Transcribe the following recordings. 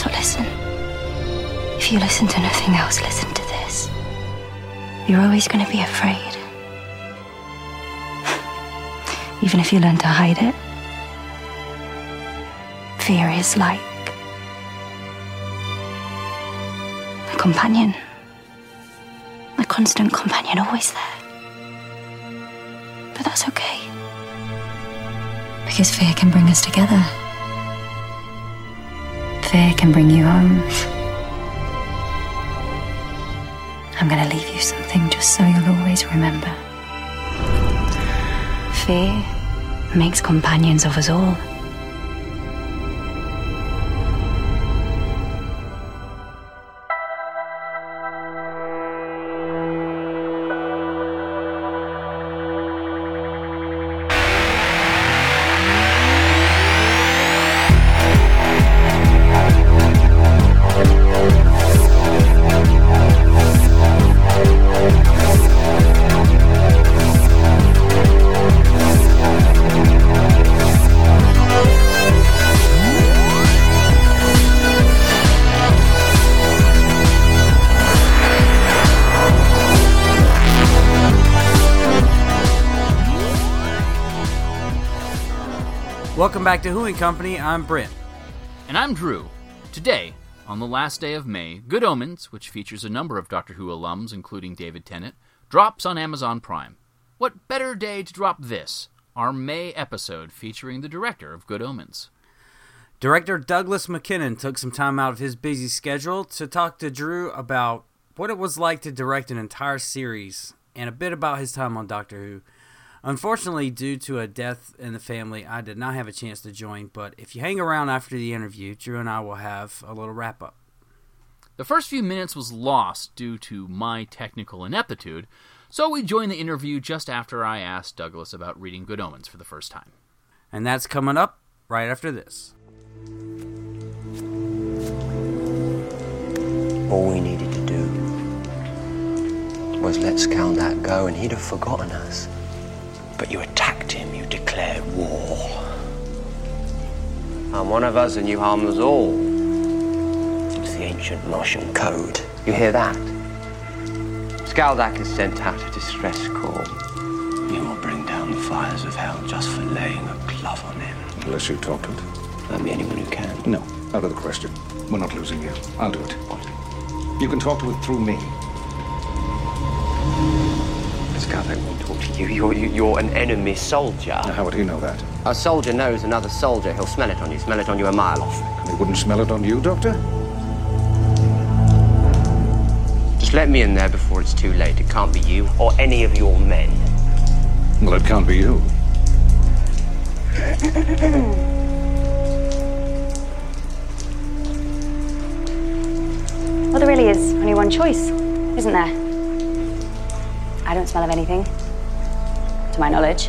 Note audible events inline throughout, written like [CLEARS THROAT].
So listen. If you listen to nothing else, listen to this. You're always going to be afraid. [LAUGHS] Even if you learn to hide it. Fear is like a companion. A constant companion, always there. But that's okay. Because fear can bring us together. Fear can bring you home. I'm gonna leave you something just so you'll always remember. Fear makes companions of us all. Back to Who and Company. I'm Brent. And I'm Drew. Today, on the last day of May, Good Omens, which features a number of Doctor Who alums, including David Tennant, drops on Amazon Prime. What better day to drop this, our May episode featuring the director of Good Omens? Director Douglas Mackinnon took some time out of his busy schedule to talk to Drew about what it was like to direct an entire series and a bit about his time on Doctor Who. Unfortunately, due to a death in the family, I did not have a chance to join, but if you hang around after the interview, Drew and I will have a little wrap up. The first few minutes was lost due to my technical ineptitude, so we joined the interview just after I asked Douglas about reading Good Omens for the first time. And that's coming up right after this. All we needed to do was let Skaldak go and he'd have forgotten us. But you attacked him, you declared war. I'm one of us and you harm us all. It's the ancient Martian code. You hear that? Skaldak has sent out a distress call. You will bring down the fires of hell just for laying a glove on him. Unless you talk to it. I'm the only one who can. No, out of the question. We're not losing you. I'll do it. You can talk to it through me. Skaldak won't talk to you. You're, you- you're an enemy soldier. Now, how would he know that? A soldier knows another soldier. He'll smell it on you. Smell it on you a mile off. And he wouldn't smell it on you, Doctor? Just let me in there before it's too late. It can't be you or any of your men. Well, it can't be you. Well, there really is only one choice, isn't there? I don't smell of anything, to my knowledge.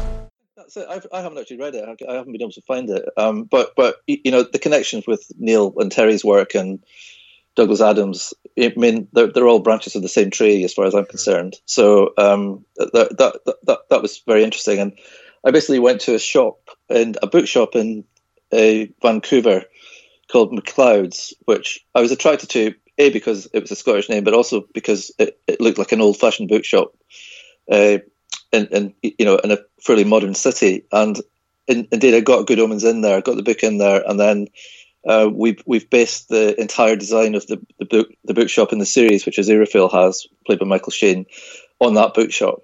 That's it. I've, I haven't actually read it. I haven't been able to find it. Um, but but you know the connections with Neil and Terry's work and Douglas Adams. I mean, they're, they're all branches of the same tree, as far as I'm concerned. So um, that, that that that was very interesting. And I basically went to a shop in a bookshop in uh, Vancouver called McLeod's, which I was attracted to a because it was a Scottish name, but also because it, it looked like an old-fashioned bookshop. Uh, in, in you know in a fairly modern city. And in, indeed, I got Good Omens in there, I got the book in there, and then uh, we've we've based the entire design of the, the book the bookshop in the series, which Aziraphale has, played by Michael Sheen, on that bookshop.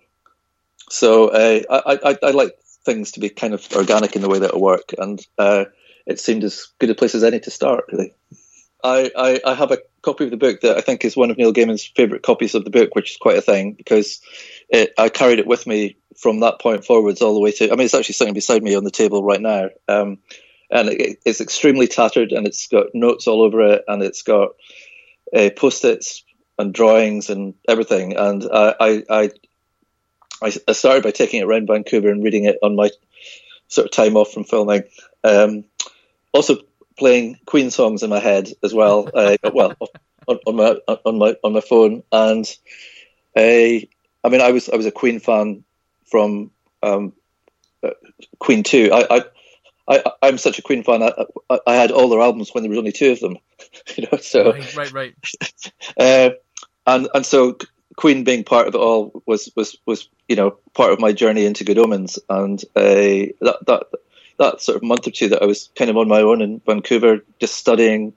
So uh, I, I I like things to be kind of organic in the way that it work, and uh, it seemed as good a place as any to start, really. I, I, I have a copy of the book that I think is one of Neil Gaiman's favourite copies of the book, which is quite a thing because it, I carried it with me from that point forwards all the way to. I mean, it's actually sitting beside me on the table right now, um, and it, it's extremely tattered, and it's got notes all over it, and it's got uh, post-its and drawings and everything. And I, I, I, started by taking it around Vancouver and reading it on my sort of time off from filming. Um, also playing Queen songs in my head as well. [LAUGHS] Uh, well, on, on my on my on my phone, and I mean, I was I was a Queen fan from um, uh, Queen Two. I, I I, I'm such a Queen fan. I, I, I had all their albums when there was only two of them, [LAUGHS] you know. So right, right, right. [LAUGHS] uh, and and so Queen being part of it all was was was you know part of my journey into Good Omens, and uh, that that that sort of month or two that I was kind of on my own in Vancouver, just studying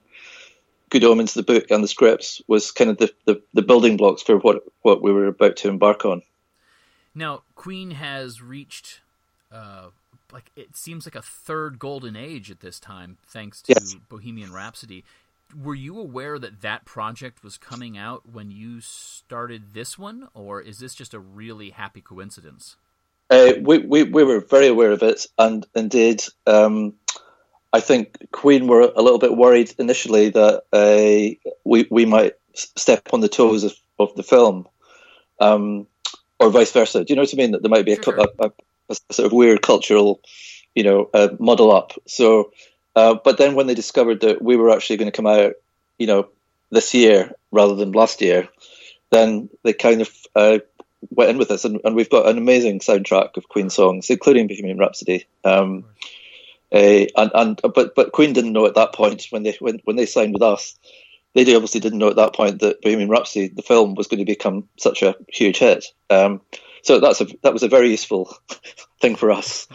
Good Omens, the book and the scripts, was kind of the, the, the building blocks for what what we were about to embark on. Now, Queen has reached, uh, like it seems like a third golden age at this time, thanks to Yes. Bohemian Rhapsody. Were you aware that that project was coming out when you started this one, or is this just a really happy coincidence? Uh, we, we we were very aware of it, and indeed, um, I think Queen were a little bit worried initially that uh, we we might step on the toes of, of the film, um, or vice versa. Do you know what I mean? That there might be a, Sure, a, a, a sort of weird cultural, you know, uh, muddle up. So, uh, but then when they discovered that we were actually going to come out, you know, this year rather than last year, then they kind of uh, went in with us, and, and we've got an amazing soundtrack of Queen songs, including Bohemian Rhapsody. Um, uh, and, and but but Queen didn't know at that point when they when, when they signed with us, they obviously didn't know at that point that Bohemian Rhapsody, the film, was going to become such a huge hit. Um, so that's a that was a very useful [LAUGHS] thing for us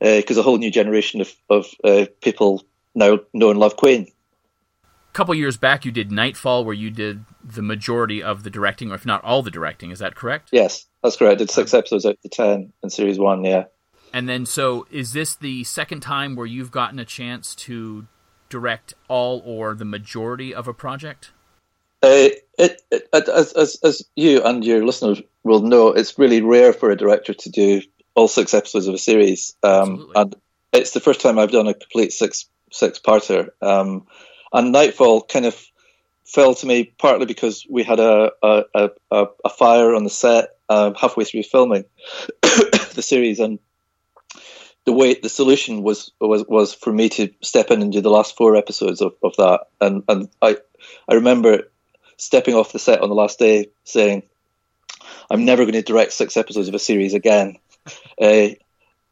because a whole new generation of of uh, people now know and love Queen. A couple years back, you did Knightfall, where you did the majority of the directing, or if not all the directing. Is that correct? Yes, that's correct. I did six episodes out of the ten in series one. Yeah. And then, so is this the second time where you've gotten a chance to direct all or the majority of a project? Uh, it, it, as, as, as you and your listeners will know, it's really rare for a director to do all six episodes of a series, um, and it's the first time I've done a complete six six parter. Um, and Knightfall kind of fell to me partly because we had a a, a, a fire on the set um, halfway through filming [COUGHS] the series, and the way the solution was was was for me to step in and do the last four episodes of, of that, and and I I remember stepping off the set on the last day saying, I'm never going to direct six episodes of a series again. [LAUGHS] uh,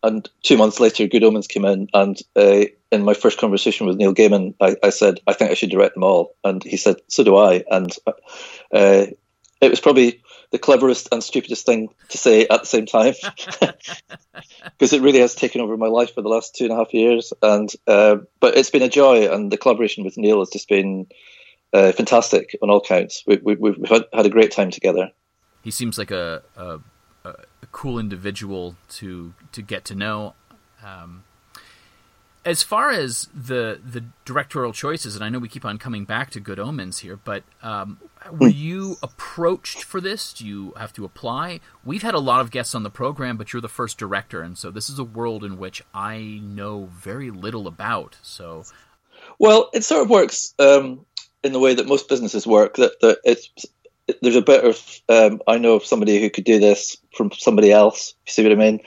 and two months later, Good Omens came in, and uh, in my first conversation with Neil Gaiman, I, I said, I think I should direct them all. And he said, So do I. And uh, it was probably the cleverest and stupidest thing to say at the same time [LAUGHS] because it really has taken over my life for the last two and a half years. And uh, but it's been a joy, and the collaboration with Neil has just been uh, fantastic on all counts. We, we, we've had, had a great time together. He seems like a a cool individual to to get to know. Um, as far as the the directorial choices, and I know we keep on coming back to Good Omens here, but um, were you approached for this? Do you have to apply? We've had a lot of guests on the program, but you're the first director, and so this is a world in which I know very little about. So Well, it sort of works um, in the way that most businesses work. That that it's there's a bit of um, I know of somebody who could do this from somebody else. You see what I mean?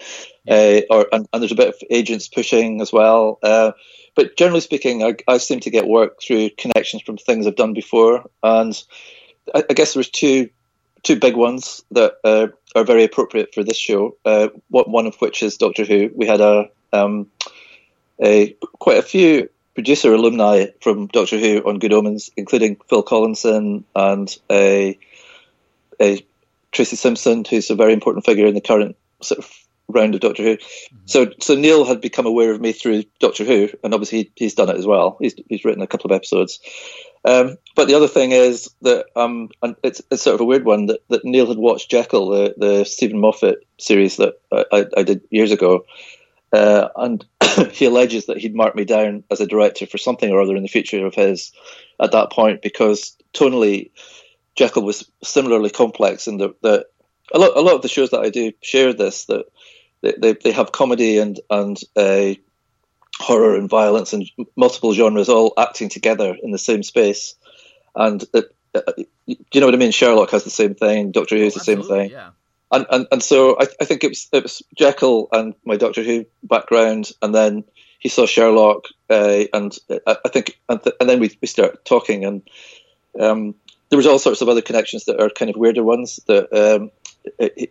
Uh, or and, and there's a bit of agents pushing as well. Uh, but generally speaking, I, I seem to get work through connections from things I've done before, and I, I guess there's two two big ones that uh, are very appropriate for this show. Uh, what one of which is Doctor Who. We had a um, a quite a few producer alumni from Doctor Who on Good Omens, including Phil Collinson and a, a Tracie Simpson, who's a very important figure in the current sort of round of Doctor Who. So, so Neil had become aware of me through Doctor Who, and obviously he's done it as well. He's he's written a couple of episodes. Um, but the other thing is that um, and it's, it's sort of a weird one that, that Neil had watched Jekyll, the, the Steven Moffat series that I, I, I did years ago, uh, and [COUGHS] he alleges that he'd marked me down as a director for something or other in the future of his at that point because tonally Jekyll was similarly complex in the, the a lot a lot of the shows that I do share this that they, they, they have comedy and and uh, horror and violence and multiple genres all acting together in the same space. And it, uh, you know what I mean? Sherlock has the same thing Doctor Who is has the same thing. yeah. and, and and so I, I think it was it was Jekyll and my Doctor Who background, and then he saw Sherlock, uh, and I, I think and, th- and then we we start talking, and um, there was all sorts of other connections that are kind of weirder ones that um,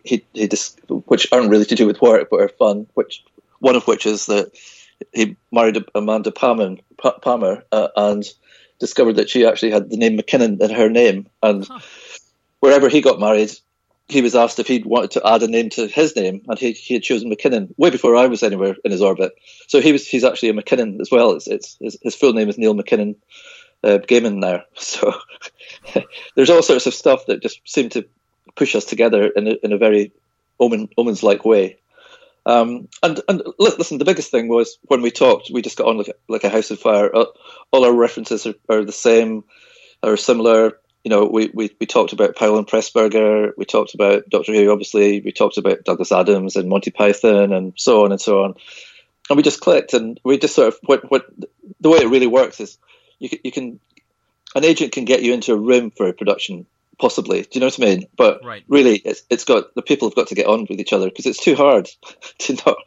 he he, just which aren't really to do with work but are fun. Which one of which is that he married Amanda Palmer, Palmer uh, and discovered that she actually had the name McKinnon in her name. And huh. wherever he got married, he was asked if he wanted to add a name to his name, and he, he had chosen McKinnon way before I was anywhere in his orbit. So he was he's actually a McKinnon as well. It's, it's his, his full name is Neil McKinnon uh, Gaiman now. [LAUGHS] So [LAUGHS] there's all sorts of stuff that just seem to push us together in a, in a very omen omens like way. Um, and and listen, the biggest thing was when we talked, we just got on like a, like a house of fire. All our references are, are the same, are similar. You know, we, we, we talked about Powell and Pressburger, we talked about Doctor Who, obviously, we talked about Douglas Adams and Monty Python and so on and so on. And we just clicked, and we just sort of what what the way it really works is you can, you can an agent can get you into a room for a production possibly. Do you know what I mean? But right. really, it's it's got the people have got to get on with each other because it's too hard [LAUGHS] to not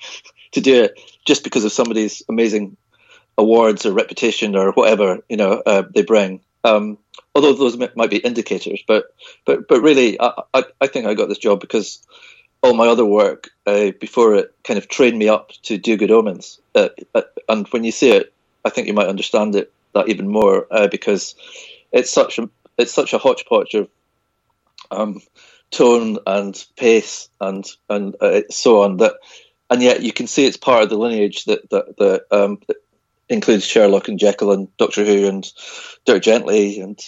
to do it just because of somebody's amazing awards or reputation or whatever you know uh, they bring. Um, although those might be indicators, but but but really, I, I, I think I got this job because all my other work uh, before it kind of trained me up to do Good Omens. Uh, uh and when you see it, I think you might understand it that even more uh, because it's such a it's such a hodgepodge of um, tone and pace and and uh, so on that, and yet you can see it's part of the lineage that that, that, um, that includes Sherlock and Jekyll and Doctor Who and Dirk Gently and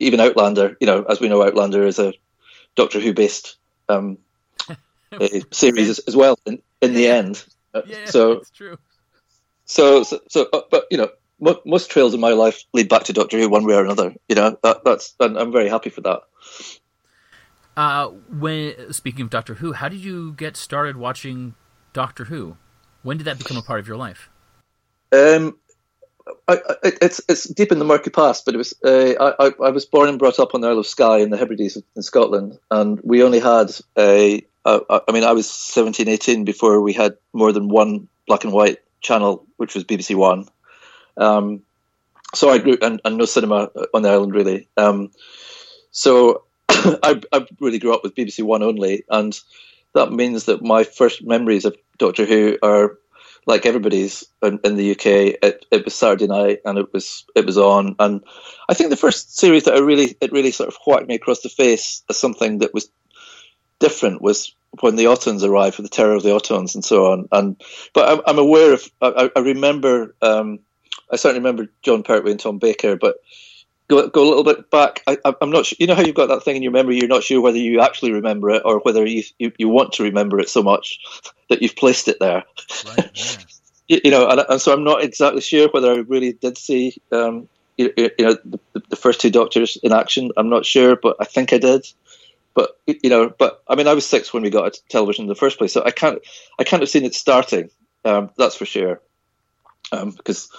even Outlander. You know, as we know, Outlander is a Doctor Who based um, [LAUGHS] series as, as, well. In, in the end, yeah, so it's true. So, so, so uh, but you know, most, trails in my life lead back to Doctor Who one way or another. You know, that, that's I'm very happy for that. Uh, when speaking of Doctor Who, how did you get started watching Doctor Who? When did that become a part of your life? Um, I, I, it's it's deep in the murky past, but it was uh, I, I was born and brought up on the Isle of Skye in the Hebrides in Scotland, and we only had a. I mean, I was 17, 18 before we had more than one black and white channel, which was BBC One. Um, so I grew and, and, no cinema on the island really. Um, so [CLEARS THROAT] I, I, really grew up with BBC One only, and that means that my first memories of Doctor Who are like everybody's in, in the UK. It, it, was Saturday night, and it was it was on. And I think the first series that I really it really sort of whacked me across the face as something that was different was when the Autons arrived with the Terror of the Autons and so on. And but I'm, I'm aware of I, I remember. Um, I certainly remember Jon Pertwee and Tom Baker, but go, go a little bit back. I, am not sure. You know how you've got that thing in your memory. You're not sure whether you actually remember it or whether you you, you want to remember it so much [LAUGHS] that you've placed it there. Right, yeah. [LAUGHS] you, you, know, and, and, so I'm not exactly sure whether I really did see. Um, you, you, know, the, the, first two Doctors in action. I'm not sure, but I think I did. But you know, but I mean, I was six when we got television in the first place, so I can't, I can't have seen it starting. Um, that's for sure, um, because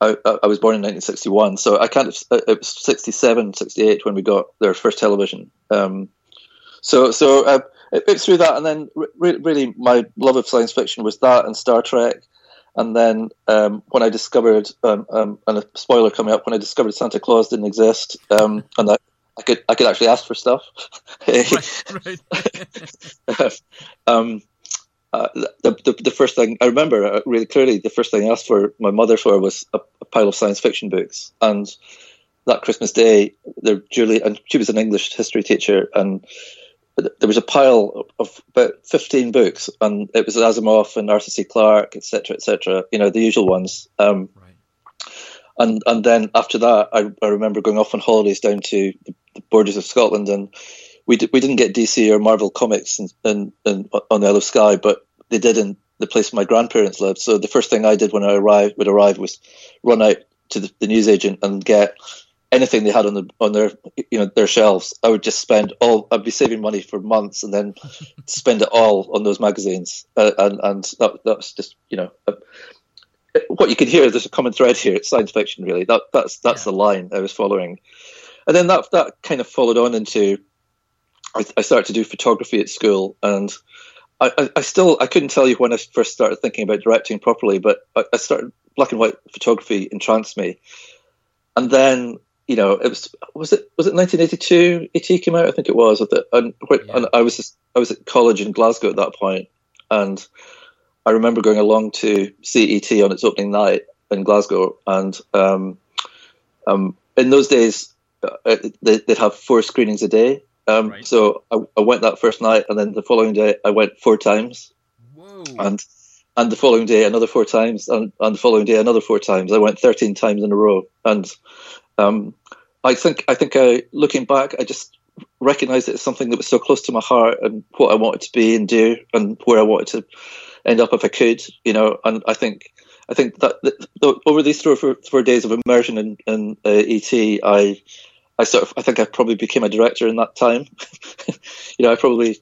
I, I, was born in 1961, so I kind of it was 67, 68 when we got their first television. Um, so so uh, it, it's through that, and then re- really my love of science fiction was that and Star Trek, and then um, when I discovered um, um and a spoiler coming up when I discovered Santa Claus didn't exist, um, and I, I could I could actually ask for stuff. [LAUGHS] right, right. [LAUGHS] um, uh, the, the, the first thing I remember uh, really clearly, the first thing I asked for my mother for was a, a pile of science fiction books. And that Christmas Day, there Julie and she was an English history teacher, and there was a pile of about fifteen books, and it was Asimov and Arthur C. Clarke, etc., etc. You know the usual ones. Um, right. And and then after that, I, I remember going off on holidays down to the, the borders of Scotland and we did, we didn't get DC or Marvel comics in, in, in, on the Isle of Skye, but they did in the place my grandparents lived. So the first thing I did when I arrived would arrive was run out to the, the newsagent and get anything they had on the on their you know their shelves. I would just spend all. I'd be saving money for months and then [LAUGHS] spend it all on those magazines. Uh, and and that that's just you know. Uh, what you can hear, is there's a common thread here. It's science fiction, really. That that's that's yeah. the line I was following, and then that that kind of followed on into I, I started to do photography at school, and I, I, I, still I couldn't tell you when I first started thinking about directing properly, but I, I started black and white photography entranced me, and then you know it was was it was it 1982 ET came out I think it was and, yeah. and I was just, I was at college in Glasgow at that point, and I I remember going along to CET on its opening night in Glasgow, and um, um, in those days uh, they, would have four screenings a day. Um, right. So I, I, went that first night, and then the following day I went four times. Whoa. And and the following day another four times, and, and the following day another four times. I went thirteen times in a row, and um, I think I think I looking back, I just recognized it as something that was so close to my heart and what I wanted to be and do, and where I wanted to end up if I could, you know. And I think I think that, that over these three or four, four, days of immersion in, in uh, ET, I I sort of I think I probably became a director in that time. [LAUGHS] you know, I probably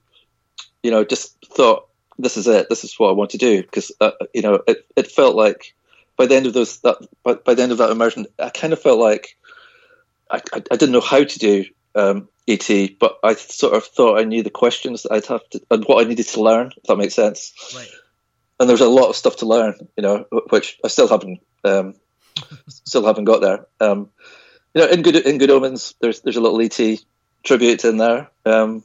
you know just thought this is it, this is what I want to do because uh, you know it it felt like by the end of those that by, by the end of that immersion, I kind of felt like I, I, I didn't know how to do um, ET, but I sort of thought I knew the questions that I'd have to and what I needed to learn. If that makes sense. Right and there's a lot of stuff to learn, you know, which I still haven't um, [LAUGHS] still haven't got there. Um, you know, in good in Good Omens, there's there's a little ET tribute in there. Um,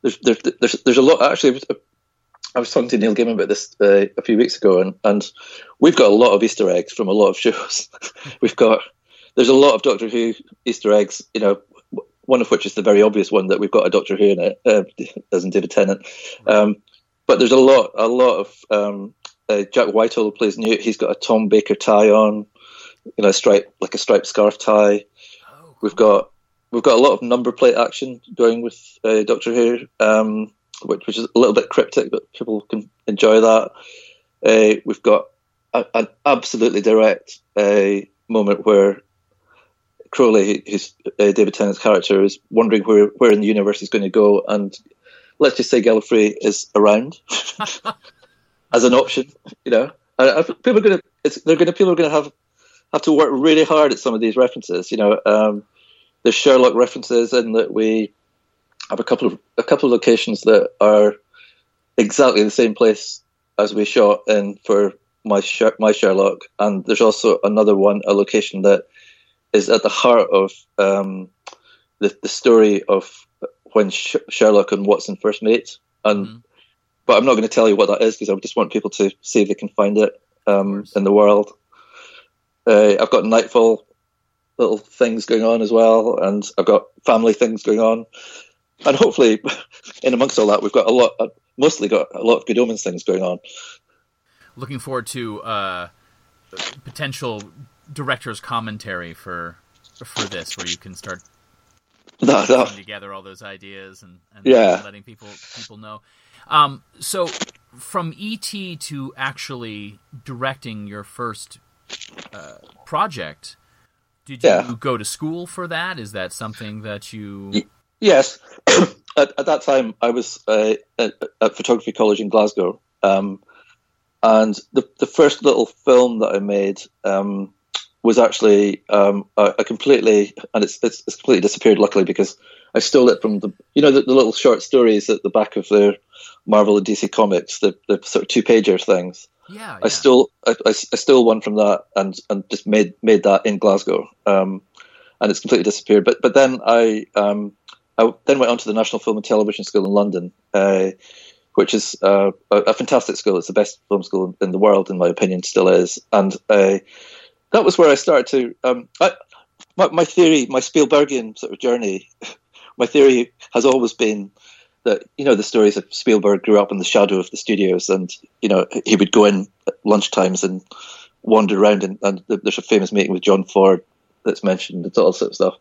there's, there's there's there's a lot actually. I was talking to Neil Gaiman about this uh, a few weeks ago, and, and we've got a lot of Easter eggs from a lot of shows. [LAUGHS] we've got there's a lot of Doctor Who Easter eggs. You know, one of which is the very obvious one that we've got a Doctor Who in it, uh, [LAUGHS] as in David Tennant. Um, but there's a lot, a lot of um, uh, Jack Whitehall plays Newt. He's got a Tom Baker tie on, you know, stripe like a striped scarf tie. Oh, We've got we've got a lot of number plate action going with uh, Doctor Who, um, which, which, is a little bit cryptic, but people can enjoy that. Uh, we've got a, an absolutely direct uh, moment where Crowley, who's uh, David Tennant's character, is wondering where where in the universe he's going to go, and let's just say Gallifrey is around [LAUGHS] [LAUGHS] as an option. You know, people are going to they're going to people are going to have have to work really hard at some of these references. You know, um, there's Sherlock references, and that we have a couple of a couple of locations that are exactly the same place as we shot in for my my Sherlock, and there's also another one, a location that is at the heart of um, the the story of when Sh- Sherlock and Watson first meet, and mm-hmm. but I'm not going to tell you what that is because I just want people to see if they can find it um, in the world. Uh, I've got Knightfall little things going on as well, and I've got family things going on, and hopefully, [LAUGHS] in amongst all that, we've got a lot, uh, mostly got a lot of good omens things going on. Looking forward to uh, potential director's commentary for for this, where you can start [LAUGHS] no, no. together all those ideas and, and yeah. letting people people know. Um, so, from ET to actually directing your first uh, project, did you yeah. go to school for that? Is that something that you? Y- yes, [CLEARS THROAT] at, at, that time I was uh, at, at, photography college in Glasgow, um, and the the first little film that I made. Um, was actually um, a, a, completely, and it's, it's, it's completely disappeared. Luckily, because I stole it from the you know the, the, little short stories at the back of the Marvel and DC comics, the, the sort of two pager things. Yeah, yeah. I stole I, I, I, stole one from that and and just made made that in Glasgow, um, and it's completely disappeared. But but then I um, I then went on to the National Film and Television School in London. Uh, which is uh, a, a, fantastic school. It's the best film school in, in, the world, in my opinion, still is. And uh, that was where I started to. Um, I, my, my theory, my Spielbergian sort of journey, [LAUGHS] my theory has always been that you know the stories of Spielberg grew up in the shadow of the studios, and you know he would go in at lunchtimes and wander around, and, and there's a famous meeting with John Ford that's mentioned, and all sort of stuff.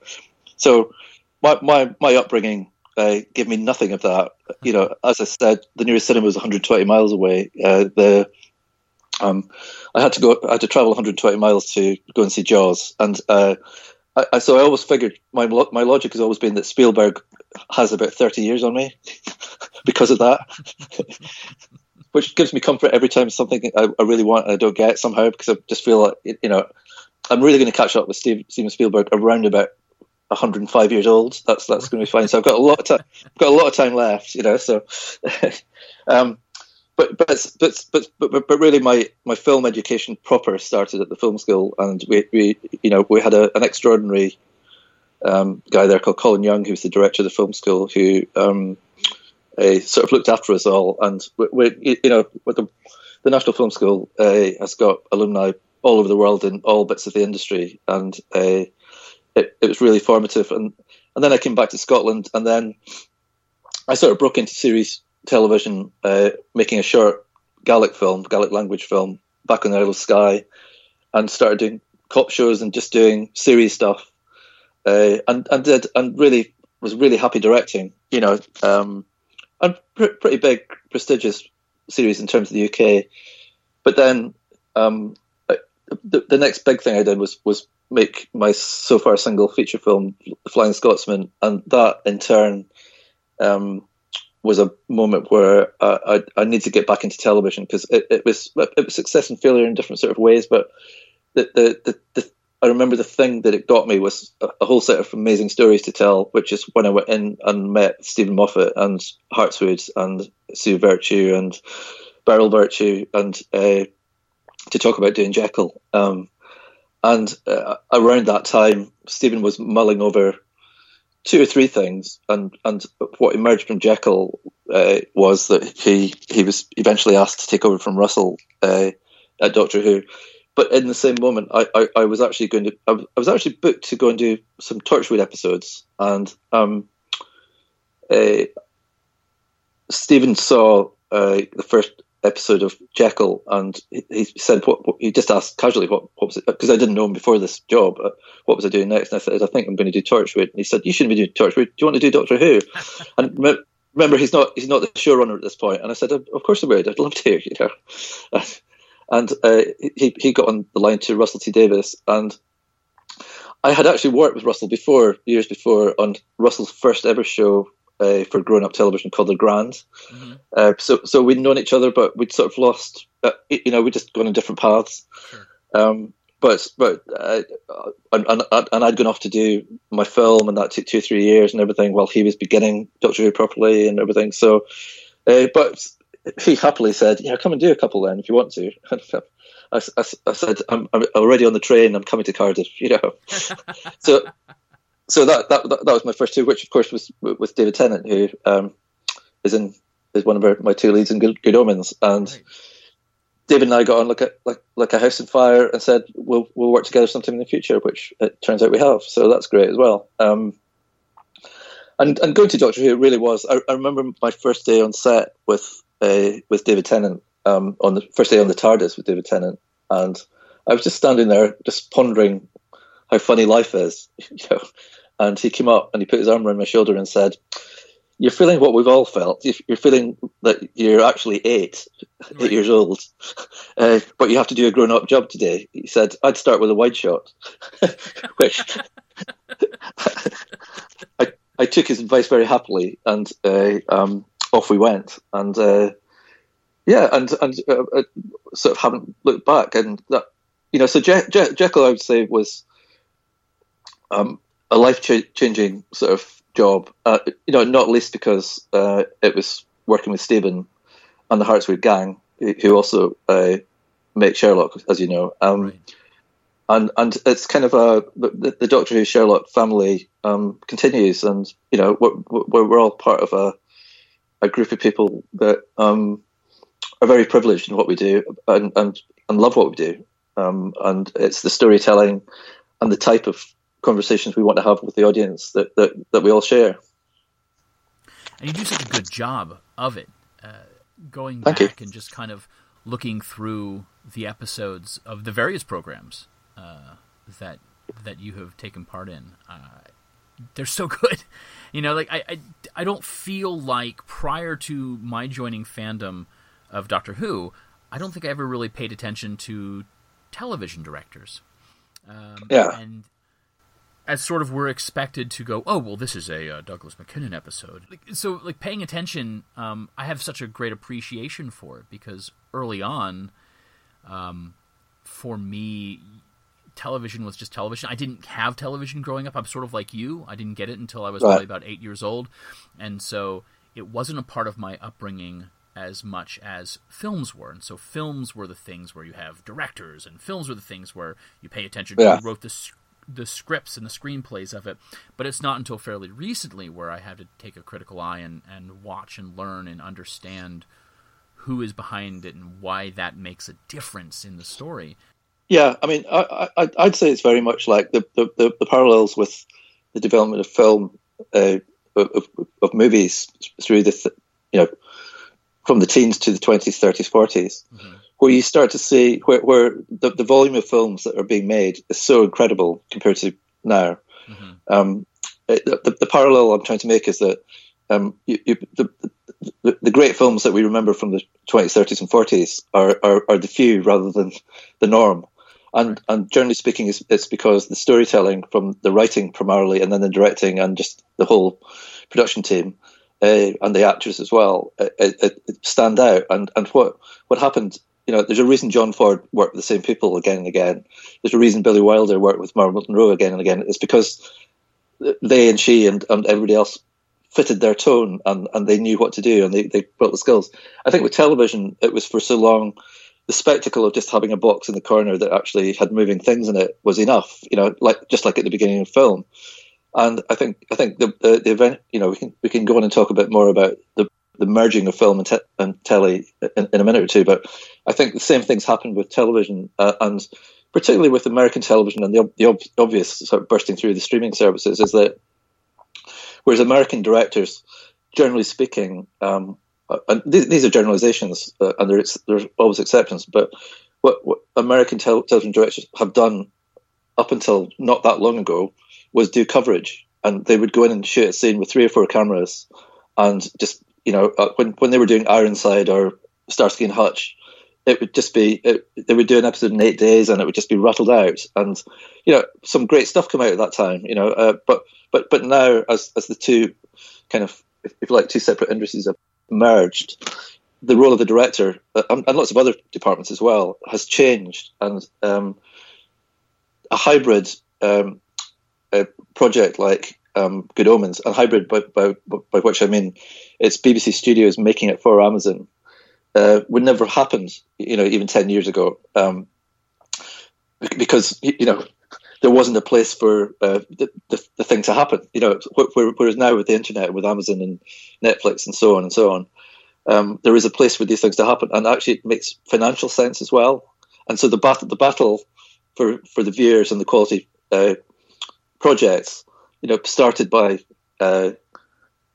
So my my my upbringing uh, gave me nothing of that. You know, as I said, the nearest cinema was 120 miles away. Uh, the um, I had to go. I had to travel 120 miles to go and see Jaws, and uh, I, I, so I always figured my my logic has always been that Spielberg has about 30 years on me [LAUGHS] because of that, [LAUGHS] which gives me comfort every time something I, I, really want I don't get somehow because I just feel like you know I'm really going to catch up with Steve, Steven Spielberg around about 105 years old. That's that's going to be fine. So I've got a lot of time. I've Got a lot of time left, you know. So. [LAUGHS] um, but but but but but really, my my film education proper started at the film school, and we, we you know we had a, an extraordinary um, guy there called Colin Young, who was the director of the film school, who um, uh, sort of looked after us all, and we, we you know the the National Film School uh, has got alumni all over the world in all bits of the industry, and uh, it, it was really formative. And and then I came back to Scotland, and then I sort of broke into series television, uh, making a short Gaelic film, Gaelic language film, back on the Isle of Skye, and started doing cop shows and just doing series stuff, uh, and and did and really was really happy directing. You know, um, and pr- pretty big, prestigious series in terms of the UK. But then um, the, the next big thing I did was was make my so far single feature film, Flying Scotsman, and that in turn um, was a moment where I, I, I need to get back into television because it, it was it was success and failure in different sort of ways. But the the, the, the I remember the thing that it got me was a, a, whole set of amazing stories to tell, which is when I went in and met Steven Moffat and Hartswood and Sue Virtue and Beryl Virtue and uh, to talk about doing Jekyll. Um, and uh, around that time, Steven was mulling over two or three things, and and what emerged from Jekyll uh, was that he he was eventually asked to take over from Russell uh, at Doctor Who. But in the same moment, I, I, I was actually going to I was actually booked to go and do some Torchwood episodes, and um, uh, Steven saw uh, the first episode of Jekyll, and he, he said, what, what, He just asked casually, "What, what was it?" Because I didn't know him before this job. Uh, what was I doing next? And I said, "I think I'm going to do Torchwood." And he said, "You shouldn't be doing Torchwood. Do you want to do Doctor Who?" [LAUGHS] and remember, he's not he's not the showrunner at this point. And I said, "Of course I would. I'd love to." [LAUGHS] You know, [LAUGHS] and uh, he he got on the line to Russell T Davies, and I had actually worked with Russell before, years before, on Russell's first ever show uh, for grown up television called The Grand. Mm-hmm. Uh, so so we'd known each other, but we'd sort of lost. Uh, you know, we'd just gone in different paths. Sure. Um, but but uh, and, and, and I'd gone off to do my film, and that took two or three years and everything, while he was beginning Doctor Who properly and everything. So, uh, but he happily said, "Yeah, come and do a couple then if you want to." [LAUGHS] I, I, I said, I'm, I'm, already on the train. I'm coming to Cardiff." [LAUGHS] You know, [LAUGHS] so so that, that that was my first two, which of course was with David Tennant, who um, is in is one of our, my two leads in Good, Good Omens, and right. David and I got on like a like like a house on fire and said we'll we'll work together sometime in the future, which it turns out we have. So that's great as well. Um, and and going to Doctor Who it really was. I, I remember my first day on set with uh, with David Tennant um, on the first day on the TARDIS with David Tennant, and I was just standing there just pondering how funny life is, [LAUGHS] you know, and he came up and he put his arm around my shoulder and said, "You're feeling what we've all felt. You're feeling that you're actually eight, right. eight years old, [LAUGHS] uh, but you have to do a grown-up job today." He said, "I'd start with a wide shot," [LAUGHS] which [LAUGHS] I, I took his advice very happily, and uh, um, off we went. And uh, yeah, and and uh, uh, sort of haven't looked back. And that, you know, so Je- Je- Jekyll, I would say, was um, a life changing sort of job. Uh, you know, not least because uh, it was working with Steven and the Hartswood gang, who also uh, make Sherlock, as you know. Um, right. And and it's kind of a the, the Doctor Who Sherlock family um, continues, and you know we're, we're, we're all part of a a group of people that um, are very privileged in what we do and and, and love what we do. Um, and it's the storytelling and the type of conversations we want to have with the audience that, that, that we all share. And you do such a good job of it, uh, going Thank back you. and just kind of looking through the episodes of the various programs uh, that that you have taken part in. Uh, they're so [LAUGHS] good, you know. Like I, I, I don't feel like prior to my joining fandom of Doctor Who, I don't think I ever really paid attention to television directors. Um, yeah. And as sort of we're expected to go, oh well, this is a uh, Douglas Mackinnon episode. So like paying attention, um, I have such a great appreciation for it because early on, um, for me, television was just television. I didn't have television growing up. I'm sort of like you. I didn't get it until I was right. probably about eight years old, and so it wasn't a part of my upbringing as much as films were. And so films were the things where you have directors, and films were the things where you pay attention to who wrote the the scripts and the screenplays of it. But it's not until fairly recently where I had to take a critical eye and, and watch and learn and understand who is behind it and why that makes a difference in the story. Yeah, I mean, I, I, I'd say it's very much like the, the, the, the parallels with the development of film, uh, of, of, movies through the, you know, from the teens to the 20s, 30s, 40s, mm-hmm. Where you start to see where, where the, the volume of films that are being made is so incredible compared to now. Mm-hmm. Um, the, the, parallel I'm trying to make is that um, you, you, the, the, the, great films that we remember from the 20s, 30s, and 40s are, are, are the few rather than the norm. And and generally speaking, it's, it's because the storytelling from the writing primarily, and then the directing, and just the whole production team uh, and the actors as well, it, it, it stand out. And and what what happened you know, there's a reason John Ford worked with the same people again and again. There's a reason Billy Wilder worked with Marilyn Monroe again and again. It's because they and she and, and everybody else fitted their tone and, and they knew what to do and they, they built the skills. I think with television, it was for so long the spectacle of just having a box in the corner that actually had moving things in it was enough. You know, like just like at the beginning of film. And I think I think the, the, the event. You know, we can we can go on and talk a bit more about the the merging of film and, te- and telly in, in, a minute or two. But I think the same things happened with television uh, and particularly with American television and the, the ob- obvious sort of bursting through the streaming services is that whereas American directors, generally speaking, um, uh, and th- these are generalizations, uh, and there's there's always exceptions. But what, what American tel- television directors have done up until not that long ago was do coverage, and they would go in and shoot a scene with three or four cameras, and just you know uh, when when they were doing Ironside or Starsky and Hutch, it would just be it, they would do an episode in eight days, and it would just be rattled out, and you know some great stuff come out at that time. You know, uh, but but but now as as the two kind of if, if you like two separate industries have merged, the role of the director uh, and, and lots of other departments as well has changed, and um, a hybrid um, a project like um, Good Omens, a hybrid by, by, by which I mean it's BBC Studios making it for Amazon, uh, would never have happened, you know, even ten years ago, um, because you know there wasn't a place for uh, the, the, the, thing to happen. You know, whereas now with the internet, with Amazon and Netflix and so on and so on, um, there is a place for these things to happen, and actually it makes financial sense as well. And so the battle, the battle for for the viewers and the quality uh, projects, you know, started by uh,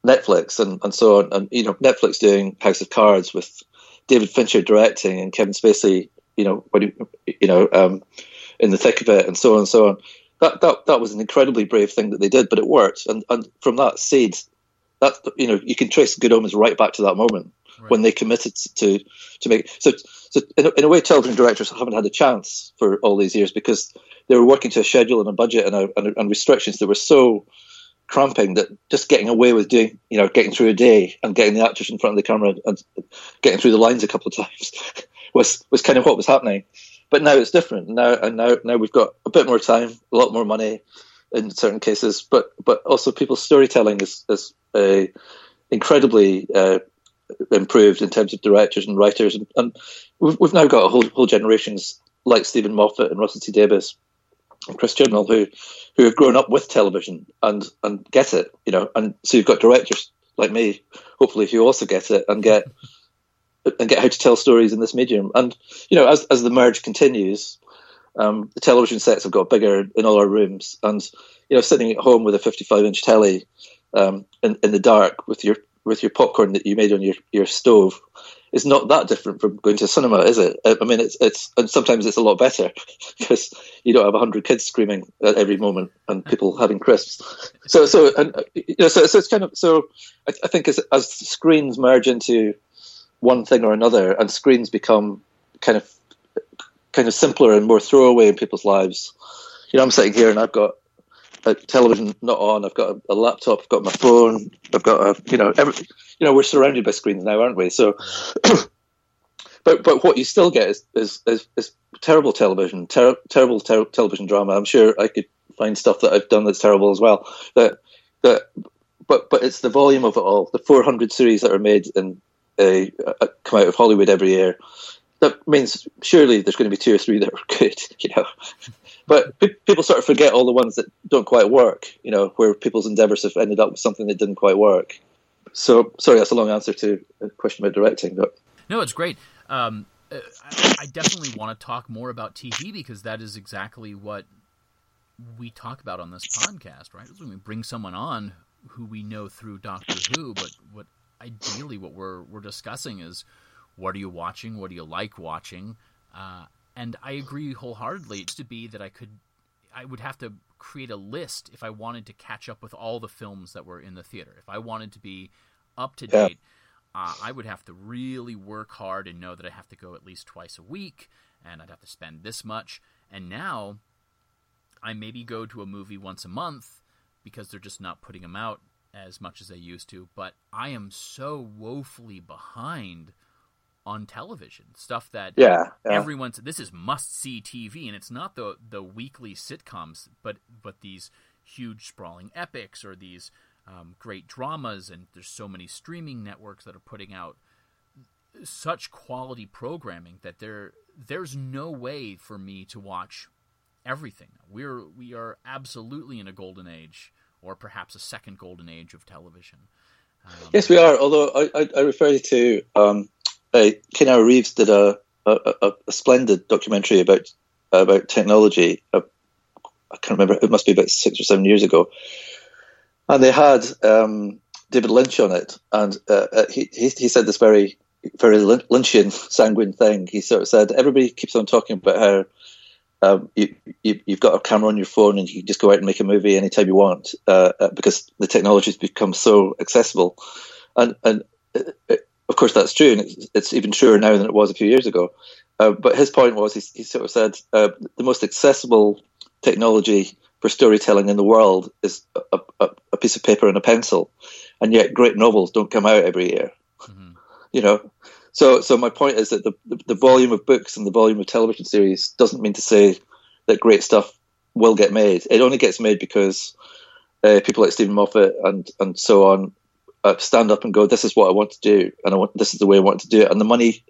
Netflix and, and so on, and you know, Netflix doing House of Cards with David Fincher directing and Kevin Spacey, you know, when you, you know. Um, in the thick of it, and so on and so on. That that that was an incredibly brave thing that they did, but it worked. And and from that seed, that you know, you can trace Good Omens right back to that moment right. when they committed to to make. So so in a, in a way, television directors haven't had a chance for all these years because they were working to a schedule and a budget and, a, and, and restrictions that were so cramping that just getting away with doing, you know, getting through a day and getting the actors in front of the camera and getting through the lines a couple of times [LAUGHS] was was kind of what was happening but now it's different. Now and now now we've got a bit more time, a lot more money in certain cases, but but also people's storytelling is is uh, incredibly uh, improved in terms of directors and writers, and, and we've, we've now got whole whole generations like Steven Moffat and Russell T Davies and Chris Chibnall who who have grown up with television and and get it, you know, and so you've got directors like me, hopefully, who also get it and get [LAUGHS] and get how to tell stories in this medium. And you know, as as the merge continues, um, the television sets have got bigger in all our rooms, and you know, sitting at home with a 55 inch telly um, in in the dark with your with your popcorn that you made on your your stove is not that different from going to cinema, is it? I mean, it's it's and sometimes it's a lot better [LAUGHS] because you don't have hundred kids screaming at every moment and people having crisps. So so and uh, you know so so it's kind of so I, I think as as screens merge into one thing or another, and screens become kind of kind of simpler and more throwaway in people's lives. You know, I'm sitting here and I've got television not on. I've got a, a laptop. I've got my phone. I've got a you know every, you know we're surrounded by screens now, aren't we? So. [COUGHS] but but what you still get is is, is, is terrible television, ter- terrible ter- television drama. I'm sure I could find stuff that I've done that's terrible as well. That that but but it's the volume of it all. The 400 series that are made and uh, come out of Hollywood every year. That means surely there's going to be two or three that are [LAUGHS] good, you know. But people sort of forget all the ones that don't quite work, you know, where people's endeavours have ended up with something that didn't quite work. So, sorry, that's a long answer to a question about directing, but No, it's great. Um, uh, I, I definitely want to talk more about TV because that is exactly what we talk about on this podcast, right? When we bring someone on who we know through Doctor Who, but what ideally what we're we're discussing is what are you watching, what do you like watching, uh, and I agree wholeheartedly. It's to be that I could, I would have to create a list if I wanted to catch up with all the films that were in the theater. If I wanted to be up to date, yeah. uh, I would have to really work hard and know that I have to go at least twice a week, and I'd have to spend this much. And now, I maybe go to a movie once a month because they're just not putting them out as much as they used to. But I am so woefully behind on television. Stuff that yeah, yeah. everyone's this is must see TV and it's not the the weekly sitcoms but but these huge sprawling epics or these um, great dramas and there's so many streaming networks that are putting out such quality programming that there there's no way for me to watch everything. We're we are absolutely in a golden age or perhaps a second golden age of television. Um, yes we are although I, I, I refer you to um, uh, Reeves did a, a, a, splendid documentary about about technology. Uh, I can't remember; it must be about six or seven years ago, and they had um, David Lynch on it, and uh, uh he, he, he said this very very Lynchian [LAUGHS] sanguine thing. He sort of said everybody keeps on talking about how. Um, you, you, have got a camera on your phone and you can just go out and make a movie anytime you want uh, uh because the technology has become so accessible. And, and of course, that's true, and it's, it's, even truer now than it was a few years ago. Uh, but his point was, he, he sort of said, uh, the most accessible technology for storytelling in the world is a, a, a, piece of paper and a pencil, and yet great novels don't come out every year. Mm-hmm. You know, so so my point is that the, the, the volume of books and the volume of television series doesn't mean to say that great stuff will get made. It only gets made because uh, people like Steven Moffat and and so on uh, stand up and go, "This is what I want to do, and I want this is the way I want to do it." And the money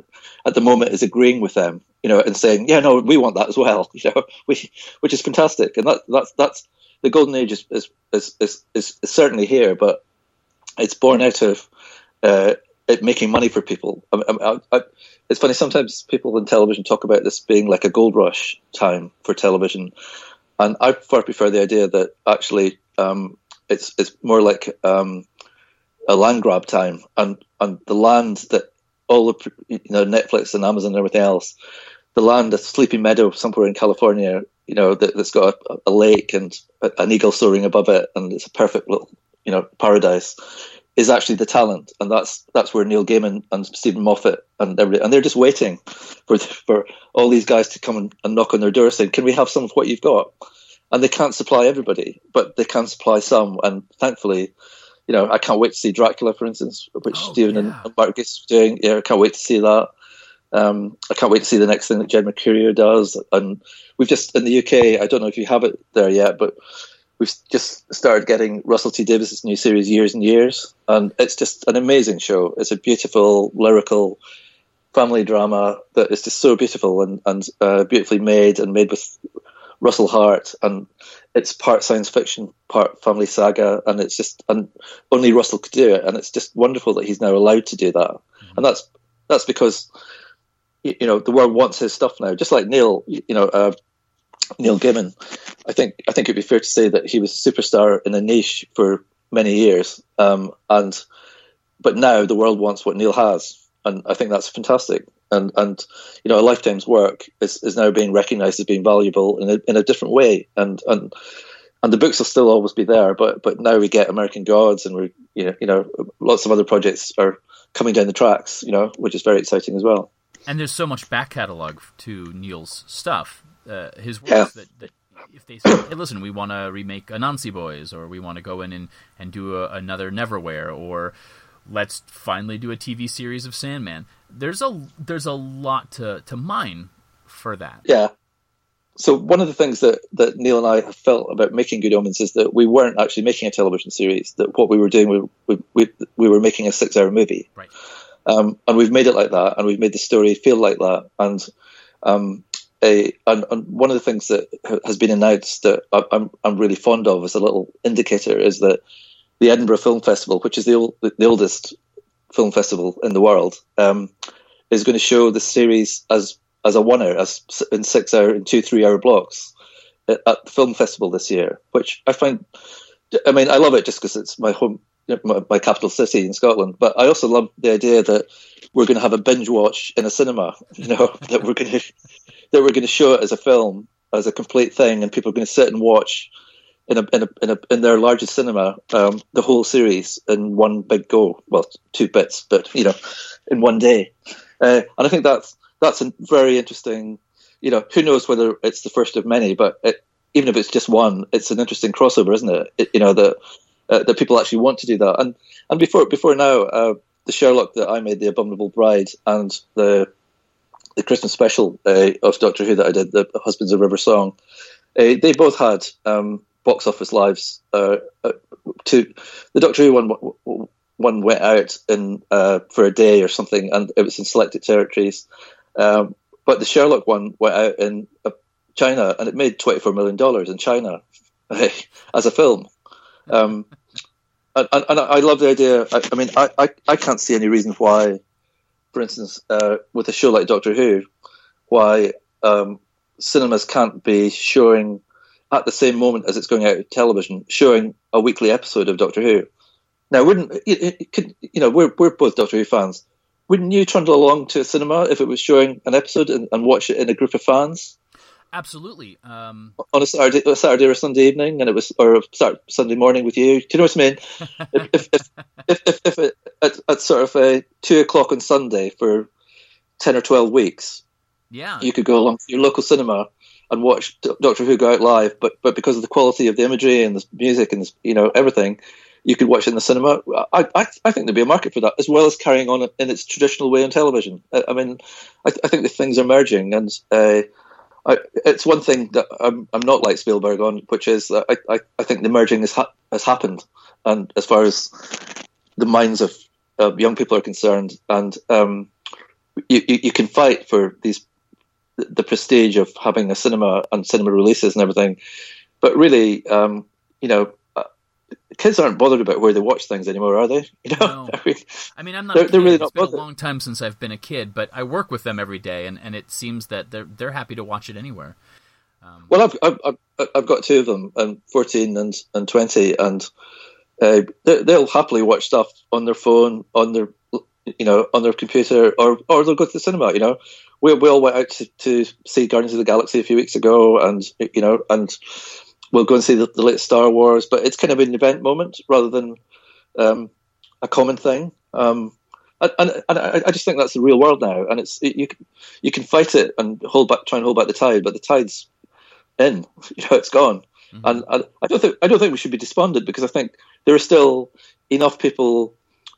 at the moment is agreeing with them, you know, and saying, "Yeah, no, we want that as well," [LAUGHS] you know, which which is fantastic. And that that's that's the golden age is is is is, is, certainly here, but it's born out of uh, it making money for people. I, I, I, it's funny sometimes people in television talk about this being like a gold rush time for television, and I far prefer the idea that actually um, it's it's more like um, a land grab time, and and the land that all the you know Netflix and Amazon and everything else, the land, a sleepy meadow somewhere in California, you know that, has got a, a lake and a, an eagle soaring above it, and it's a perfect little you know paradise, is actually the talent, and that's that's where Neil Gaiman and Steven Moffat and everybody, and they're just waiting for for all these guys to come and, and knock on their door saying, "Can we have some of what you've got?" And they can't supply everybody, but they can supply some, and thankfully you know, I can't wait to see Dracula, for instance, which oh, Steven yeah. and Marcus are doing. Yeah, I can't wait to see that. Um, I can't wait to see the next thing that Jed Mercurio does. And we've just in the UK, I don't know if you have it there yet, but we've just started getting Russell T Davies's new series, Years and Years, and it's just an amazing show. It's a beautiful lyrical family drama that is just so beautiful and and uh, beautifully made and made with Russell Hart, and it's part science fiction, part family saga, and it's just and only Russell could do it, and it's just wonderful that he's now allowed to do that, mm-hmm. and that's that's because you know the world wants his stuff now, just like Neil, you know. Uh, Neil Gaiman, I think I think it'd be fair to say that he was a superstar in a niche for many years, um, and but now the world wants what Neil has, and I think that's fantastic and and you know a lifetime's work is, is now being recognized as being valuable in a, in a different way and and and the books will still always be there but but now we get American Gods and we you know you know lots of other projects are coming down the tracks you know which is very exciting as well and there's so much back catalog to Neil's stuff uh, his works yeah. that, that if they say, hey, listen, we want to remake Anansi Boys, or we want to go in and, and do a, another Neverwhere, or let's finally do a TV series of Sandman. There's a there's a lot to to mine for that. Yeah. So one of the things that, that Neil and I have felt about making Good Omens is that we weren't actually making a television series. That what we were doing, we we, we were making a six hour movie. Right. Um, and we've made it like that, and we've made the story feel like that. And um, a, and, and, one of the things that has been announced that I'm I'm really fond of as a little indicator is that the Edinburgh Film Festival, which is the, old, the oldest film festival in the world, um, is going to show the series as as a one-hour, as in six-hour and two three-hour blocks at, at the film festival this year, which I find. I mean, I love it just because it's my home, my, my, capital city in Scotland. But I also love the idea that we're going to have a binge watch in a cinema. [LAUGHS] You know, that we're going to that we're going to show it as a film, as a complete thing, and people are going to sit and watch in a in a in, a, in their largest cinema um, the whole series in one big go. Well, two bits, but you know, in one day. Uh, and I think that's that's a very interesting. You know, who knows whether it's the first of many, but it, even if it's just one, it's an interesting crossover, isn't it? it you know that uh, that people actually want to do that. And and before before now, uh, the Sherlock that I made, the Abominable Bride, and the the Christmas special uh, of Doctor Who that I did, the Husbands of River Song, uh, they both had um, box office lives. Uh, uh, to the Doctor Who one one went out in for a day or something, and it was in selected territories. Um, but the Sherlock one went out in China, and it made twenty four million dollars in China [LAUGHS] as a film. Um, and, and, I love the idea. I, I mean, I, I, I, can't see any reason why, for instance, uh, with a show like Doctor Who, why um, cinemas can't be showing at the same moment as it's going out of television, showing a weekly episode of Doctor Who. Now, wouldn't it, it could, you know we're we're both Doctor Who fans. Wouldn't you trundle along to a cinema if it was showing an episode and, and watch it in a group of fans? Absolutely. Um... On a Saturday, a Saturday or Sunday evening, and it was or Sunday morning with you. Do you know what I mean? [LAUGHS] if, if, if, if, if it, at, at sort of a two o'clock on Sunday for ten or twelve weeks, yeah, you could go along to your local cinema and watch Doctor Who go out live. But but because of the quality of the imagery and the music and the, you know everything, you could watch it in the cinema. I, I, I think there'd be a market for that, as well as carrying on in its traditional way on television. I, I mean, I, I think the things are merging, and uh, I, it's one thing that I'm, I'm not like Spielberg on, which is that I, I, think the merging has, ha- has happened. And as far as the minds of uh, young people are concerned, and um, you, you, you, can fight for these the prestige of having a cinema and cinema releases and everything, but really, um, you know, kids aren't bothered about where they watch things anymore, are they? [LAUGHS] You know, no. [LAUGHS] I, mean, I mean, I'm not. They're, they're really not it's bothered. been a long time since I've been a kid, but I work with them every day, and, and it seems that they're they're happy to watch it anywhere. Um, well, I've, I've I've got two of them, and fourteen and and twenty, and uh, they'll happily watch stuff on their phone, on their you know, on their computer, or or they'll go to the cinema. You know, we we all went out to, to see Guardians of the Galaxy a few weeks ago, and you know, and we'll go and see the, the latest Star Wars, but it's kind of an event moment rather than um, a common thing. Um, and, and, and, I just think that's the real world now, and it's it, you you can fight it and hold back, try and hold back the tide, but the tide's in, [LAUGHS] you know, it's gone. Mm-hmm. And, and I don't think I don't think we should be despondent because I think there are still enough people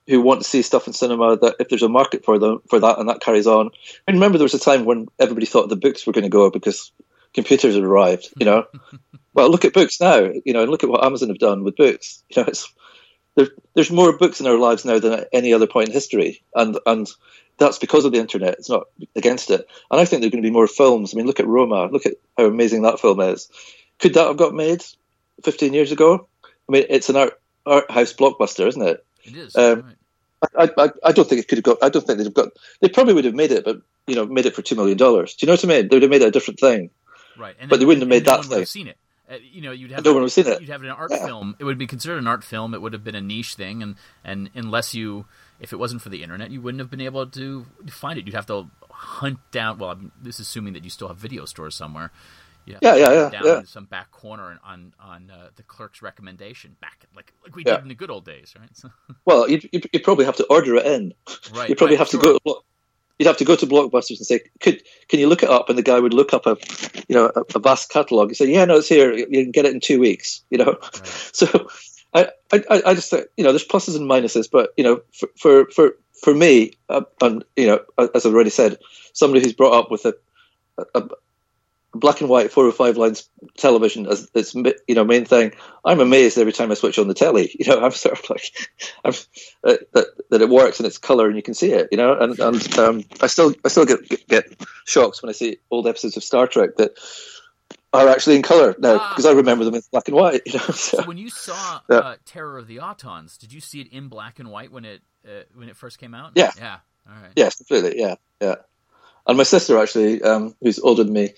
who want to see stuff in cinema that if there's a market for them for that and that carries on. I remember there was a time when everybody thought the books were going to go because computers had arrived, you know. [LAUGHS] well, look at books now, you know, and look at what Amazon have done with books. You know, it's there, there's more books in our lives now than at any other point in history, and and that's because of the internet. It's not against it. And I think there are going to be more films. I mean, look at Roma. Look at how amazing that film is. Could that have got made 15 years ago? I mean, it's an art art house blockbuster, isn't it? It is. Um, right. I, I, I don't think it could have got. I don't think they'd have got. They probably would have made it, but you know, made it for two million dollars. Do you know what I mean? They would have made it a different thing. Right. And but they wouldn't have made that thing. Seen it. Uh, you know, you'd have no one would seen it. You'd have an art yeah. film. It would be considered an art film. It would have been a niche thing, and and unless you, if it wasn't for the internet, you wouldn't have been able to find it. You'd have to hunt down. Well, I'm, this is assuming that you still have video stores somewhere. Yeah, yeah, yeah, yeah. Down yeah. some back corner on on uh, the clerk's recommendation, back like like we yeah. did in the good old days, right? [LAUGHS] well, you you probably have to order it in. Right. You probably right, have sure. to go you'd have to go to Blockbusters and say, "Could can you look it up?" And the guy would look up a, you know, a, a vast catalog and say, "Yeah, no, it's here. You can get it in two weeks." You know, right. [LAUGHS] so I, I, I just think you know, there's pluses and minuses, but you know, for for for, for me, uh, and you know, as I've already said, somebody who's brought up with a, a, black and white 405 lines television as its you know main thing i'm amazed every time i switch on the telly [LAUGHS] you know i'm sort of like I'm, uh, that, that it works and it's color and you can see it you know and and um, i still i still get get shocks when i see old episodes of star trek that are actually in color now because ah. I remember them in black and white. [LAUGHS] You know, so. so when you saw yeah. uh, Terror of the Autons, did you see it in black and white when it uh, when it first came out? Yeah, yeah, All right. Yes, completely. Yeah, yeah. And my sister actually, um, who's older than me,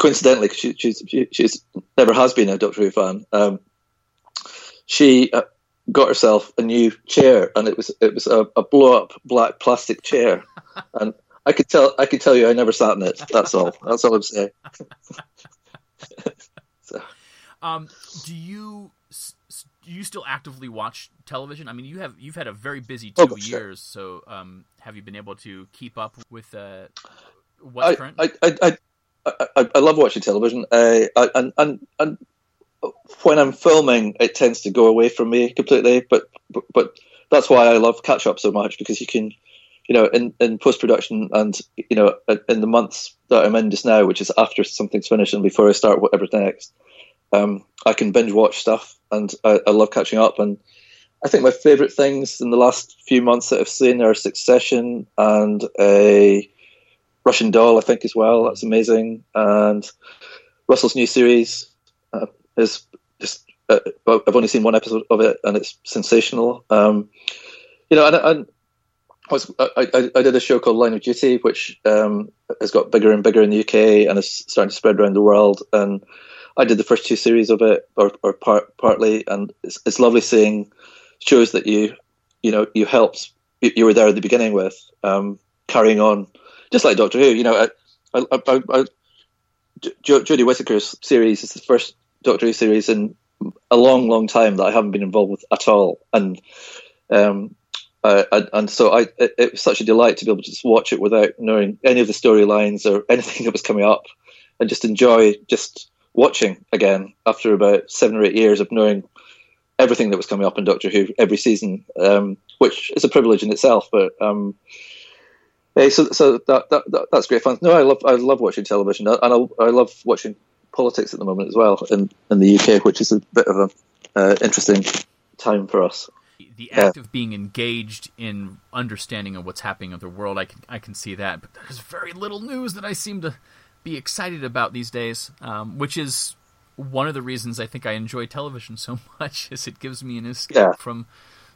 coincidentally, 'cause she, she's she, she's never has been a Doctor Who fan. Um, she uh, got herself a new chair, and it was it was a, a blow up black plastic chair, [LAUGHS] and I could tell I could tell you I never sat in it. That's all. That's all I'm saying. [LAUGHS] so Um, do you do you still actively watch television? I mean, you have you've had a very busy two Oh, for sure. years. So, um, have you been able to keep up with uh, what's I, current? I, I, I, I, I love watching television. Uh, and, and, and when I'm filming, it tends to go away from me completely. But, but, but that's why I love catch up so much because you can, you know, in, in post production and, you know, in the months that I'm in just now, which is after something's finished and before I start whatever's next, um, I can binge watch stuff and I, I love catching up. And I think my favorite things in the last few months that I've seen are Succession and a Russian Doll, I think, as well. That's amazing. And Russell's new series uh, is just. Uh, I've only seen one episode of it and it's sensational. Um, you know, and, and I, was, I, I, did a show called Line of Duty, which um, has got bigger and bigger in the UK and is starting to spread around the world. And I did the first two series of it, or, or part, partly, and it's, it's lovely seeing shows that you, you know, you helped, you, you were there at the beginning with, um, carrying on, just like Doctor Who. You know, I, I, I, I, Jo- Jodie Whittaker's series is the first Doctor Who series in a long, long time that I haven't been involved with at all, and um, uh, and, and so I, it, it was such a delight to be able to just watch it without knowing any of the storylines or [LAUGHS] anything that was coming up, and just enjoy just watching again after about seven or eight years of knowing everything that was coming up in Doctor Who every season, um, which is a privilege in itself. But um, eh, so so that, that, that that's great fun. No, I love I love watching television, and I, I love watching politics at the moment as well in in the UK, which is a bit of a uh, interesting time for us. the Yeah. act of being engaged in understanding of what's happening in the world, I can I can see that. But there's very little news that I seem to be excited about these days, um, which is one of the reasons I think I enjoy television so [LAUGHS] much, is it gives me an escape Yeah. from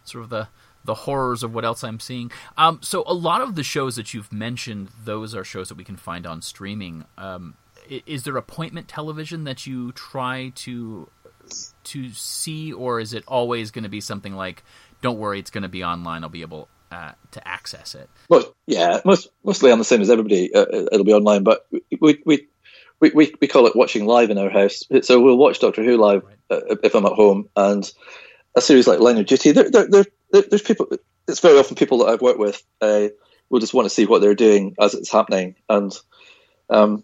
sort of the the horrors of what else I'm seeing. Um, so a lot of the shows that you've mentioned, those are shows that we can find on streaming. Um, is there appointment television that you try to to see, or is it always going to be something like, "Don't worry, it's going to be online. I'll be able uh, to access it." Most, yeah, most, mostly I'm the same as everybody. Uh, it'll be online, but we, we we we we call it watching live in our house. So we'll watch Doctor Who live uh, if I'm at home, and a series like Line of Duty. There, there, there- there's people. It's very often people that I've worked with uh, will just want to see what they're doing as it's happening, and um,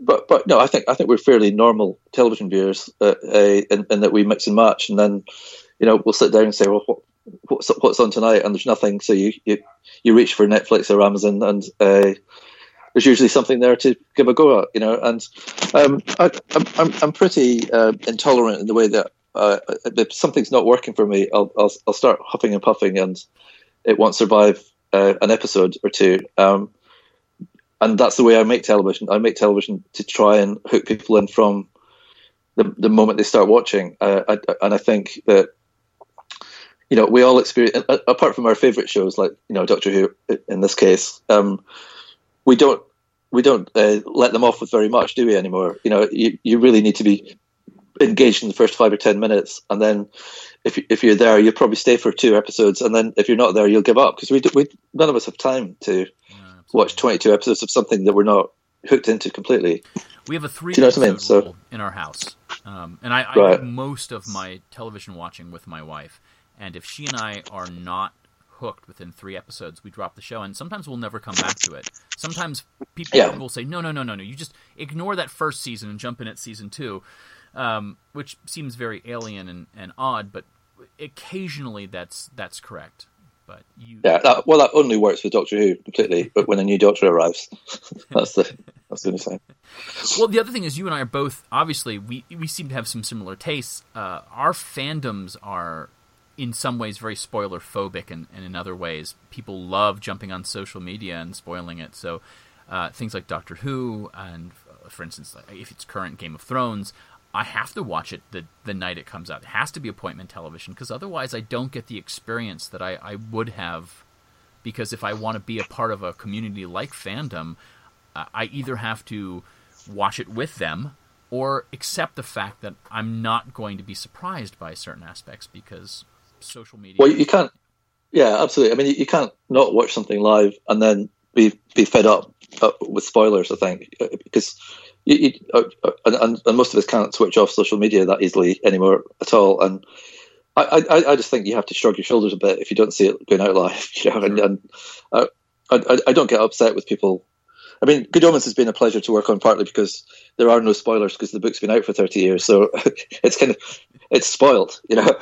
but but no, I think I think we're fairly normal television viewers, uh, uh, in, in that we mix and match, and then you know we'll sit down and say, well, what, what's what's on tonight, and there's nothing, so you you, you reach for Netflix or Amazon, and uh, there's usually something there to give a go at, you know. And um, I, I'm I'm I'm pretty uh, intolerant in the way that uh, if something's not working for me, I'll I'll, I'll start huffing and puffing, and it won't survive uh, an episode or two. Um, and that's the way I make television. I make television to try and hook people in from the, the moment they start watching. Uh, I, and I think that you know we all experience, apart from our favorite shows like you know Doctor Who in this case, um, we don't we don't uh, let them off with very much, do we anymore? You know, you, you really need to be engaged in the first five or ten minutes, and then if if you're there, you'll probably stay for two episodes, and then if you're not there, you'll give up because we, do- we none of us have time to watch 22 episodes of something that we're not hooked into completely. We have a three Do you know what I mean? So- in our house, um, and I, I Right. do most of my television watching with my wife. And if she and I are not hooked within three episodes, we drop the show, and sometimes we'll never come back to it. Sometimes people Yeah. will say, "No, no, no, no, no! You just ignore that first season and jump in at season two, um, which seems very alien and, and odd, but occasionally that's that's correct. But you, Yeah, that, well, that only works for Doctor Who completely, but when a new Doctor arrives, [LAUGHS] that's the that's the only thing. Well, the other thing is, you and I are both obviously we we seem to have some similar tastes. Uh, our fandoms are in some ways very spoiler phobic, and, and in other ways, people love jumping on social media and spoiling it. So uh, things like Doctor Who, and uh, for instance, if it's current Game of Thrones. I have to watch it the the night it comes out. It has to be appointment television because otherwise I don't get the experience that I, I would have because if I want to be a part of a community like fandom, uh, I either have to watch it with them or accept the fact that I'm not going to be surprised by certain aspects because social media. Well, you can't. Yeah, absolutely. I mean, you can't not watch something live and then be be fed up uh, with spoilers. I think because you, you, uh, uh, and, and, most of us can't switch off social media that easily anymore at all. And I, I, I just think you have to shrug your shoulders a bit if you don't see it going out live. [LAUGHS] You know, and, and uh, I, I don't get upset with people. I mean, Good Omens has been a pleasure to work on, partly because there are no spoilers because the book's been out for thirty years, so [LAUGHS] it's kind of it's spoiled. You know,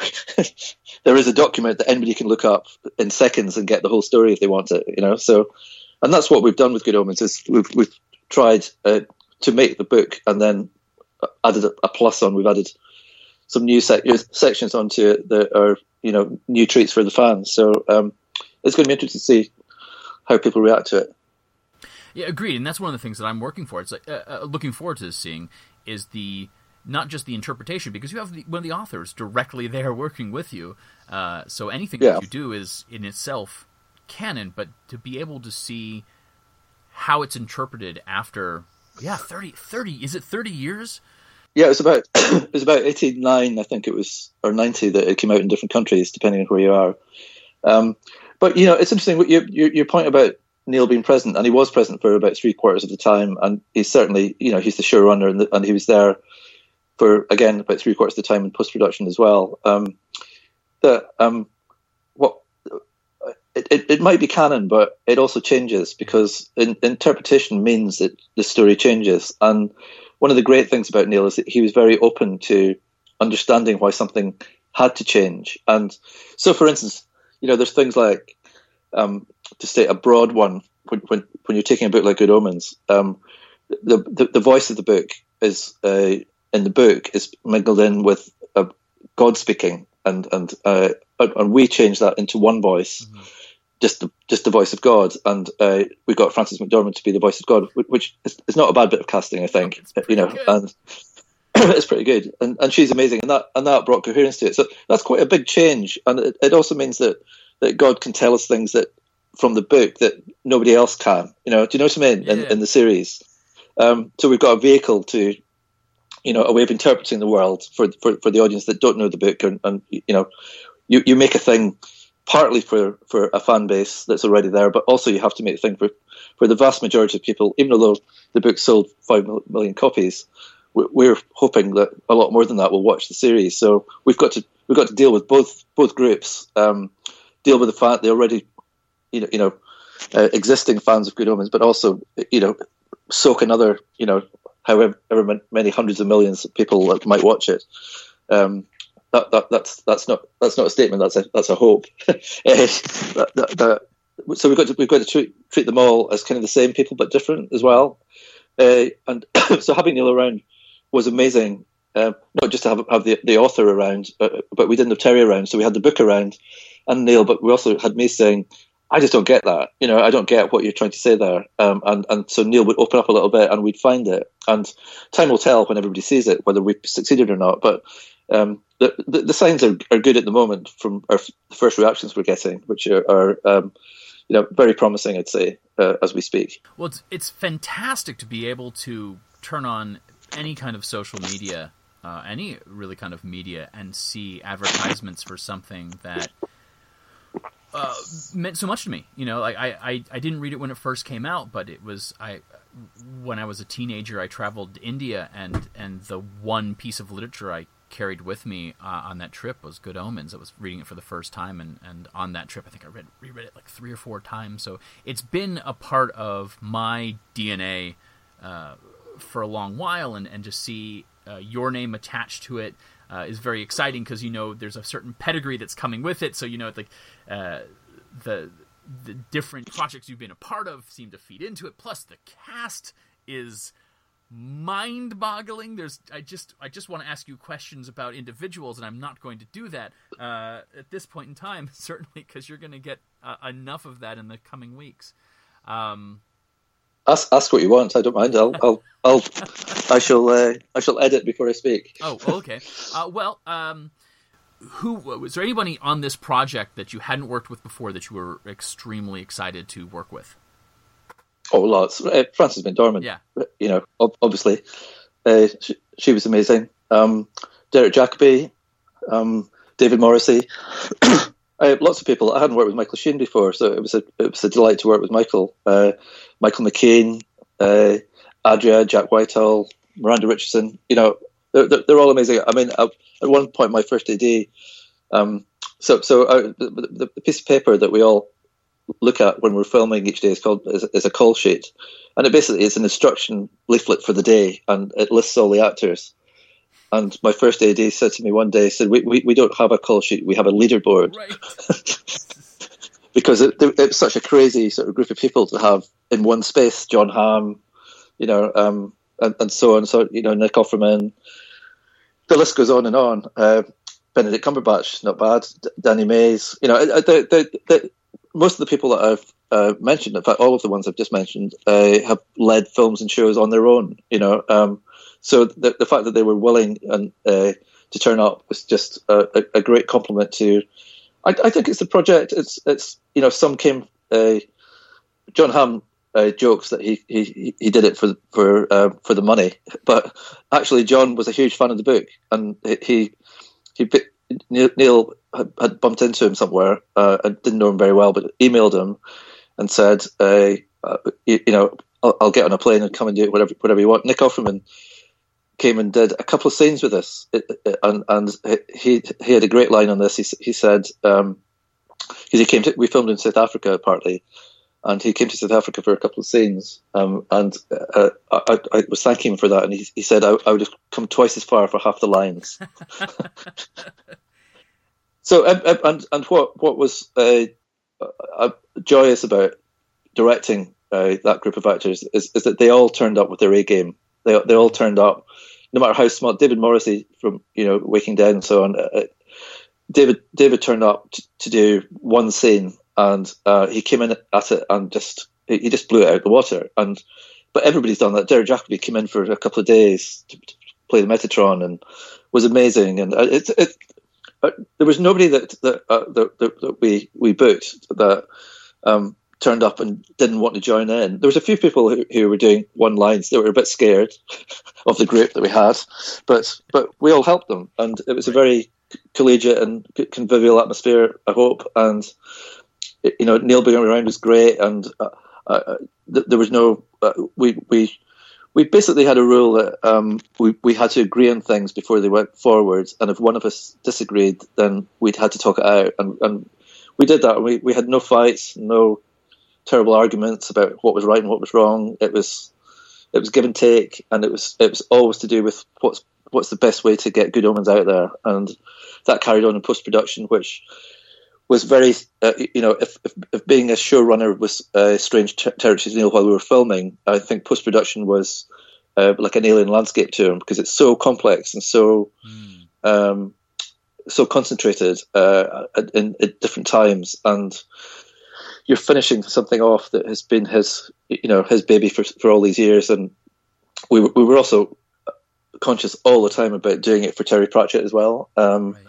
[LAUGHS] there is a document that anybody can look up in seconds and get the whole story if they want it. You know, so and that's what we've done with Good Omens is we've we've tried uh, to make the book and then added a plus on. We've added some new sec- sections onto it that are you know new treats for the fans. So um, it's going to be interesting to see how people react to it. Yeah, agreed. And that's one of the things that I'm working for. It's like uh, uh, looking forward to seeing is the not just the interpretation because you have the, one of the authors directly [LAUGHS] there working with you. Uh, so anything yeah. that you do is in itself canon, but to be able to see how it's interpreted after yeah 30 30 is it 30 years yeah, it was about [CLEARS THROAT] it was about eighty nine, I think it was, or ninety that it came out in different countries, depending on where you are. Um, but you know, it's interesting. Your, your, your point about Neil being present, and he was present for about three quarters of the time, and he's certainly, you know, he's the showrunner, and, the, and he was there for again about three quarters of the time in post production as well. Um, that um, it, it, it, might be canon, but it also changes because in, interpretation means that the story changes, and one of the great things about Neil is that he was very open to understanding why something had to change. And so, for instance, you know, there's things like, um, to state a broad one, when, when, when, you're taking a book like Good Omens, um, the, the, the voice of the book is uh, in the book is mingled in with uh, God speaking, and and uh, and we change that into one voice. Mm-hmm just the, just the voice of God, and uh, we got Frances McDormand to be the voice of God, which is, is not a bad bit of casting, I think. You know, good. and [CLEARS THROAT] it's pretty good, and and she's amazing, and that and that brought coherence to it. So that's quite a big change, and it, it also means that that God can tell us things that from the book that nobody else can. You know, do you know what I mean? Yeah. In, in the series, um, so we've got a vehicle to, you know, a way of interpreting the world for for, for the audience that don't know the book, and, and you know, you you make a thing partly for, for a fan base that's already there, but also you have to make a thing for, for the vast majority of people, even though the book sold 5 million copies, we're hoping that a lot more than that will watch the series. So we've got to we've got to deal with both both groups, um, deal with the fact they already, you know, you know, uh, existing fans of Good Omens, but also you know, soak another you know, however many hundreds of millions of people that might watch it. Um, that, that, that's that's not that's not a statement. That's a that's a hope. [LAUGHS] Eh, that, that, so we've got to we've got to treat, treat them all as kind of the same people but different as well. Uh, and [COUGHS] so having Neil around was amazing. Um, not just to have have the, the author around, but, but we didn't have Terry around, so we had the book around and Neil, but we also had me saying, I just don't get that. You know, I don't get what you're trying to say there. Um, and, and so Neil would open up a little bit and we'd find it. And time will tell when everybody sees it, whether we've succeeded or not. But um, the, the, the, signs are, are good at the moment from our f- first reactions we're getting, which are, are um, you know, very promising, I'd say, uh, as we speak. Well, it's, it's fantastic to be able to turn on any kind of social media, uh, any really kind of media, and see advertisements for something that uh, meant so much to me. You know, like I, I, I didn't read it when it first came out, but it was I when I was a teenager. I traveled to India, and and the one piece of literature I carried with me uh, on that trip was Good Omens. I was reading it for the first time, and, and on that trip, I think I read reread it like three or four times. So it's been a part of my DNA uh, for a long while, and, and just see uh, your name attached to it uh, is very exciting because you know there's a certain pedigree that's coming with it. So you know, like uh, the the different projects you've been a part of seem to feed into it. Plus, the cast is mind-boggling. There's I just I just want to ask you questions about individuals, and I'm not going to do that uh, at this point in time, [LAUGHS] certainly because you're going to get uh, enough of that in the coming weeks. Um, ask ask what you want. I don't mind. I'll I'll, I'll I shall uh, I shall edit before I speak. Oh, okay. Uh, well, um, who was there anybody on this project that you hadn't worked with before that you were extremely excited to work with? Oh, lots. Uh, Frances McDormand. Yeah. You know, ob- obviously, uh, she, she, was amazing. Um, Derek Jacobi, um, David Morrissey. [COUGHS] uh, lots of people. I hadn't worked with Michael Sheen before, so it was a it was a delight to work with Michael. Uh, Michael McKean, uh, Adria, Jack Whitehall, Miranda Richardson. You know, they're, they're all amazing. I mean, at one point, my first AD. Um, so, so uh, the, the, piece of paper that we all look at when we're filming each day is called is, is, a call sheet, and it basically is an instruction leaflet for the day, and it lists all the actors. And my first AD said to me one day, said, "We we, we don't have a call sheet, we have a leaderboard." Right. [LAUGHS] because it, it's such a crazy sort of group of people to have in one space. Jon Hamm, you know, um, and, and so on. So you know, Nick Offerman, the list goes on and on. Uh, Benedict Cumberbatch, not bad. D- Danny Mays, you know, the, the, the, most of the people that I've uh, mentioned, in fact, all of the ones I've just mentioned, uh, have led films and shows on their own. You know, um, so the, the fact that they were willing and uh, to turn up was just a, a great compliment to. I, I, think it's the project. It's it's you know some came. Uh, Jon Hamm uh, jokes that he, he he did it for for uh, for the money, [LAUGHS] but actually Jon was a huge fan of the book, and he he Neil had, had bumped into him somewhere. Uh, I didn't know him very well, but emailed him and said, uh, you, you, know, I'll, I'll, get on a plane and come and do whatever whatever you want. Nick Offerman came and did a couple of scenes with us, and and he he had a great line on this. He he said. Um, because he came to, we filmed in South Africa partly, and he came to South Africa for a couple of scenes. Um, and uh, I, I, was thanking him for that, and he, he said I, I, would have come twice as far for half the lines. [LAUGHS] so, and, and, and what what was uh, uh, joyous about directing uh, that group of actors is, is that they all turned up with their A game. They they all turned up, no matter how smart. David Morrissey from you know Walking Dead and so on. Uh, David David turned up to, to do one scene and uh, he came in at it and just he just blew it out the water. And but everybody's done that. Derek Jacobi came in for a couple of days to, to play the Metatron and was amazing. And uh, it, it uh, there was nobody that that, uh, that, that we we booked that um, turned up and didn't want to join in. There was a few people who, who were doing one lines. They were a bit scared [LAUGHS] of the group that we had, but but we all helped them, and it was a very collegiate and convivial atmosphere. I hope, and you know, Neil being around was great, and uh, uh, th- there was no uh, we we we basically had a rule that um, we we had to agree on things before they went forwards, and if one of us disagreed, then we'd had to talk it out, and, and we did that. We we had no fights, no terrible arguments about what was right and what was wrong. It was it was give and take, and it was it was always to do with what's what's the best way to get good omens out there, and that carried on in post production, which was very, uh, you know, if, if, if, being a showrunner was uh, strange ter- territory to Neil while we were filming, I think post production was uh, like an alien landscape to him because it's so complex and so mm. um, so concentrated uh, at, in, at different times, and you're finishing something off that has been his, you know, his baby for for all these years, and we we were also conscious all the time about doing it for Terry Pratchett as well. Um, right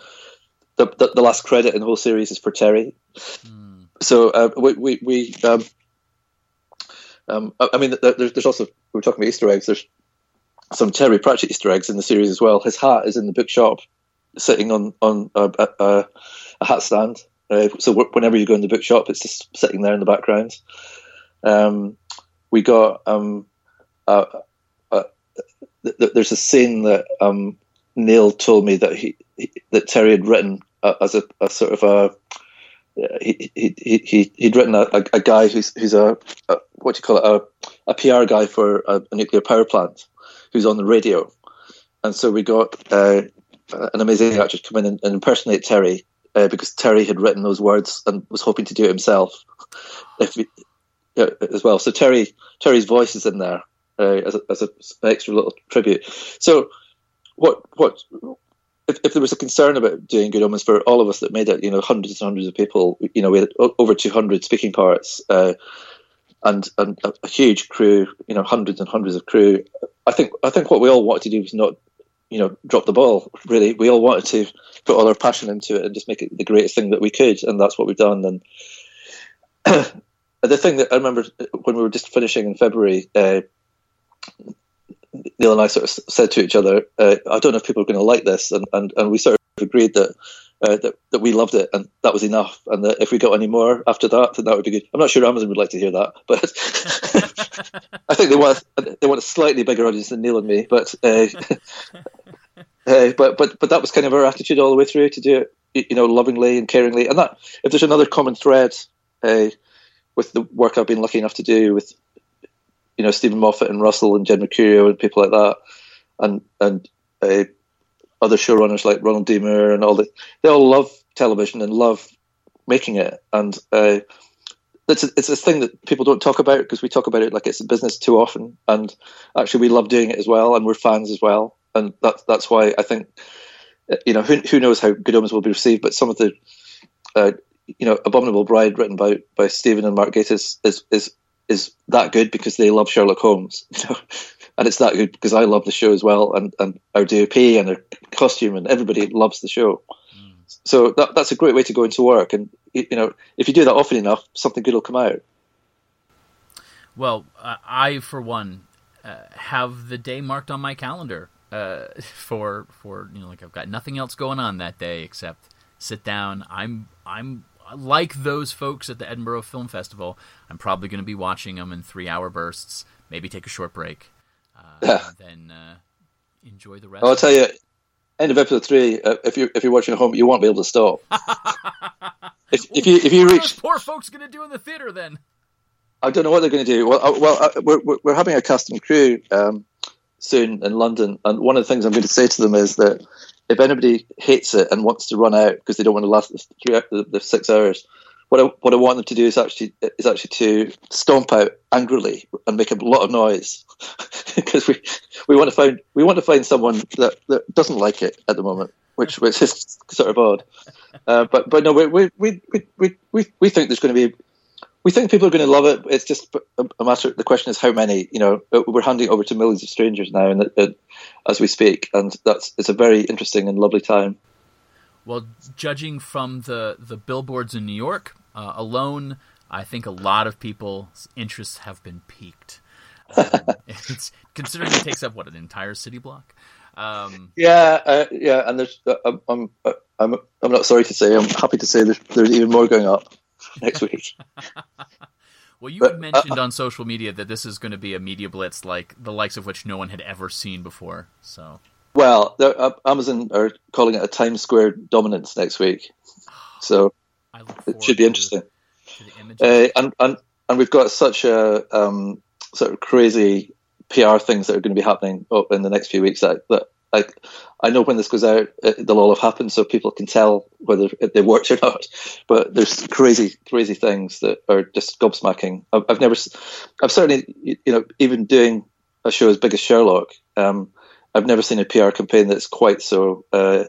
the, the, the last credit in the whole series is for Terry. Mm. So uh, we we, we um, um, I mean, there's, there's also we were talking about Easter eggs. There's some Terry Pratchett Easter eggs in the series as well. His hat is in the bookshop, sitting on on a, a, a hat stand. Uh, so whenever you go in the bookshop, it's just sitting there in the background. Um, we got um, uh, uh, th- there's a scene that um, Neil told me that he, he, that Terry had written uh, as a, a, sort of a he, he, he, he'd written a, a, a guy who's, who's a, a, what do you call it, a, a PR guy for a, a, nuclear power plant who's on the radio. And so we got uh, an amazing actor to come in and, and impersonate Terry uh, because Terry had written those words and was hoping to do it himself [LAUGHS] he, uh, as well. So Terry Terry's voice is in there uh, as, a, as an extra little tribute. So what what if, if there was a concern about doing good omens for all of us that made it, you know, hundreds and hundreds of people, you know, we had over 200 speaking parts, uh, and and a, a, huge crew, you know, hundreds and hundreds of crew. I think I think what we all wanted to do was not you know, drop the ball. Really, we all wanted to put all our passion into it and just make it the greatest thing that we could, and that's what we've done. And [CLEARS THROAT] the thing that I remember when we were just finishing in February, uh, Neil and I sort of said to each other, uh, "I don't know if people are going to like this," and, and, and we sort of agreed that, uh, that that we loved it and that was enough, and that if we got any more after that, then that would be good. I'm not sure Amazon would like to hear that, but [LAUGHS] I think they want they want a slightly bigger audience than Neil and me, but. Uh, [LAUGHS] uh, but but but that was kind of our attitude all the way through to do it, you know, lovingly and caringly. And that if there's another common thread uh, with the work I've been lucky enough to do with you know Steven Moffat and Russell and Jed Mercurio and people like that, and and uh, other showrunners like Ronald D. Moore and all the they all love television and love making it, and uh, it's a, it's a thing that people don't talk about because we talk about it like it's a business too often, and actually we love doing it as well, and we're fans as well, and that's that's why I think you know who who knows how Good Omens will be received, but some of the uh, you know Abominable Bride written by by Steven and Mark Gatiss is is is that good because they love Sherlock Holmes, [LAUGHS] you know, and it's that good because I love the show as well, and, and our DOP and our costume and everybody loves the show. Mm. So that that's a great way to go into work, and you know, if you do that often enough, something good will come out. Well, uh, I for one uh, have the day marked on my calendar uh, [LAUGHS] for for you know like I've got nothing else going on that day except sit down. I'm I'm like those folks at the Edinburgh Film Festival, I'm probably going to be watching them in three hour bursts, maybe take a short break, uh, then uh, enjoy the rest. I'll tell you, end of episode three, uh, if, you're, if you're watching at home, you won't be able to stop. [LAUGHS] if, if, you, if you reach. poor folks going to do in the theater then? I don't know what they're going to do. Well, uh, well, uh, we're, we're having a custom crew um, soon in London, and one of the things I'm going to say to them is that if anybody hates it and wants to run out because they don't want to last the, the, the six hours, what I what I want them to do is actually is actually to stomp out angrily and make a lot of noise [LAUGHS] because we we want to find we want to find someone that, that doesn't like it at the moment, which which is [LAUGHS] sort of odd. Uh, but but no, we we we we we we think there's going to be we think people are going to love it. It's just a matter. The question is how many. You know, uh, we're handing it over to millions of strangers now, and uh, as we speak, and that's it's a very interesting and lovely time. Well, judging from the the billboards in New York uh, alone, I think a lot of people's interests have been piqued. Um, [LAUGHS] it's considering it takes up what an entire city block. Um, yeah, uh, yeah, and there's uh, I'm, I'm I'm I'm not sorry to say I'm happy to say there's there's even more going up. [LAUGHS] next week. [LAUGHS] well, you but, had mentioned uh, on social media that this is going to be a media blitz like the likes of which no one had ever seen before. So, well, uh, Amazon are calling it a Times Square dominance next week, [GASPS] so it should be interesting. Uh, and and and we've got such a um, sort of crazy PR things that are going to be happening in the next few weeks that, that like I know when this goes out, it, they'll all have happened, so people can tell whether they worked or [LAUGHS] not. But there's crazy, crazy things that are just gobsmacking. I've, I've never, I've certainly, you know, even doing a show as big as Sherlock, um, I've never seen a PR campaign that's quite so uh,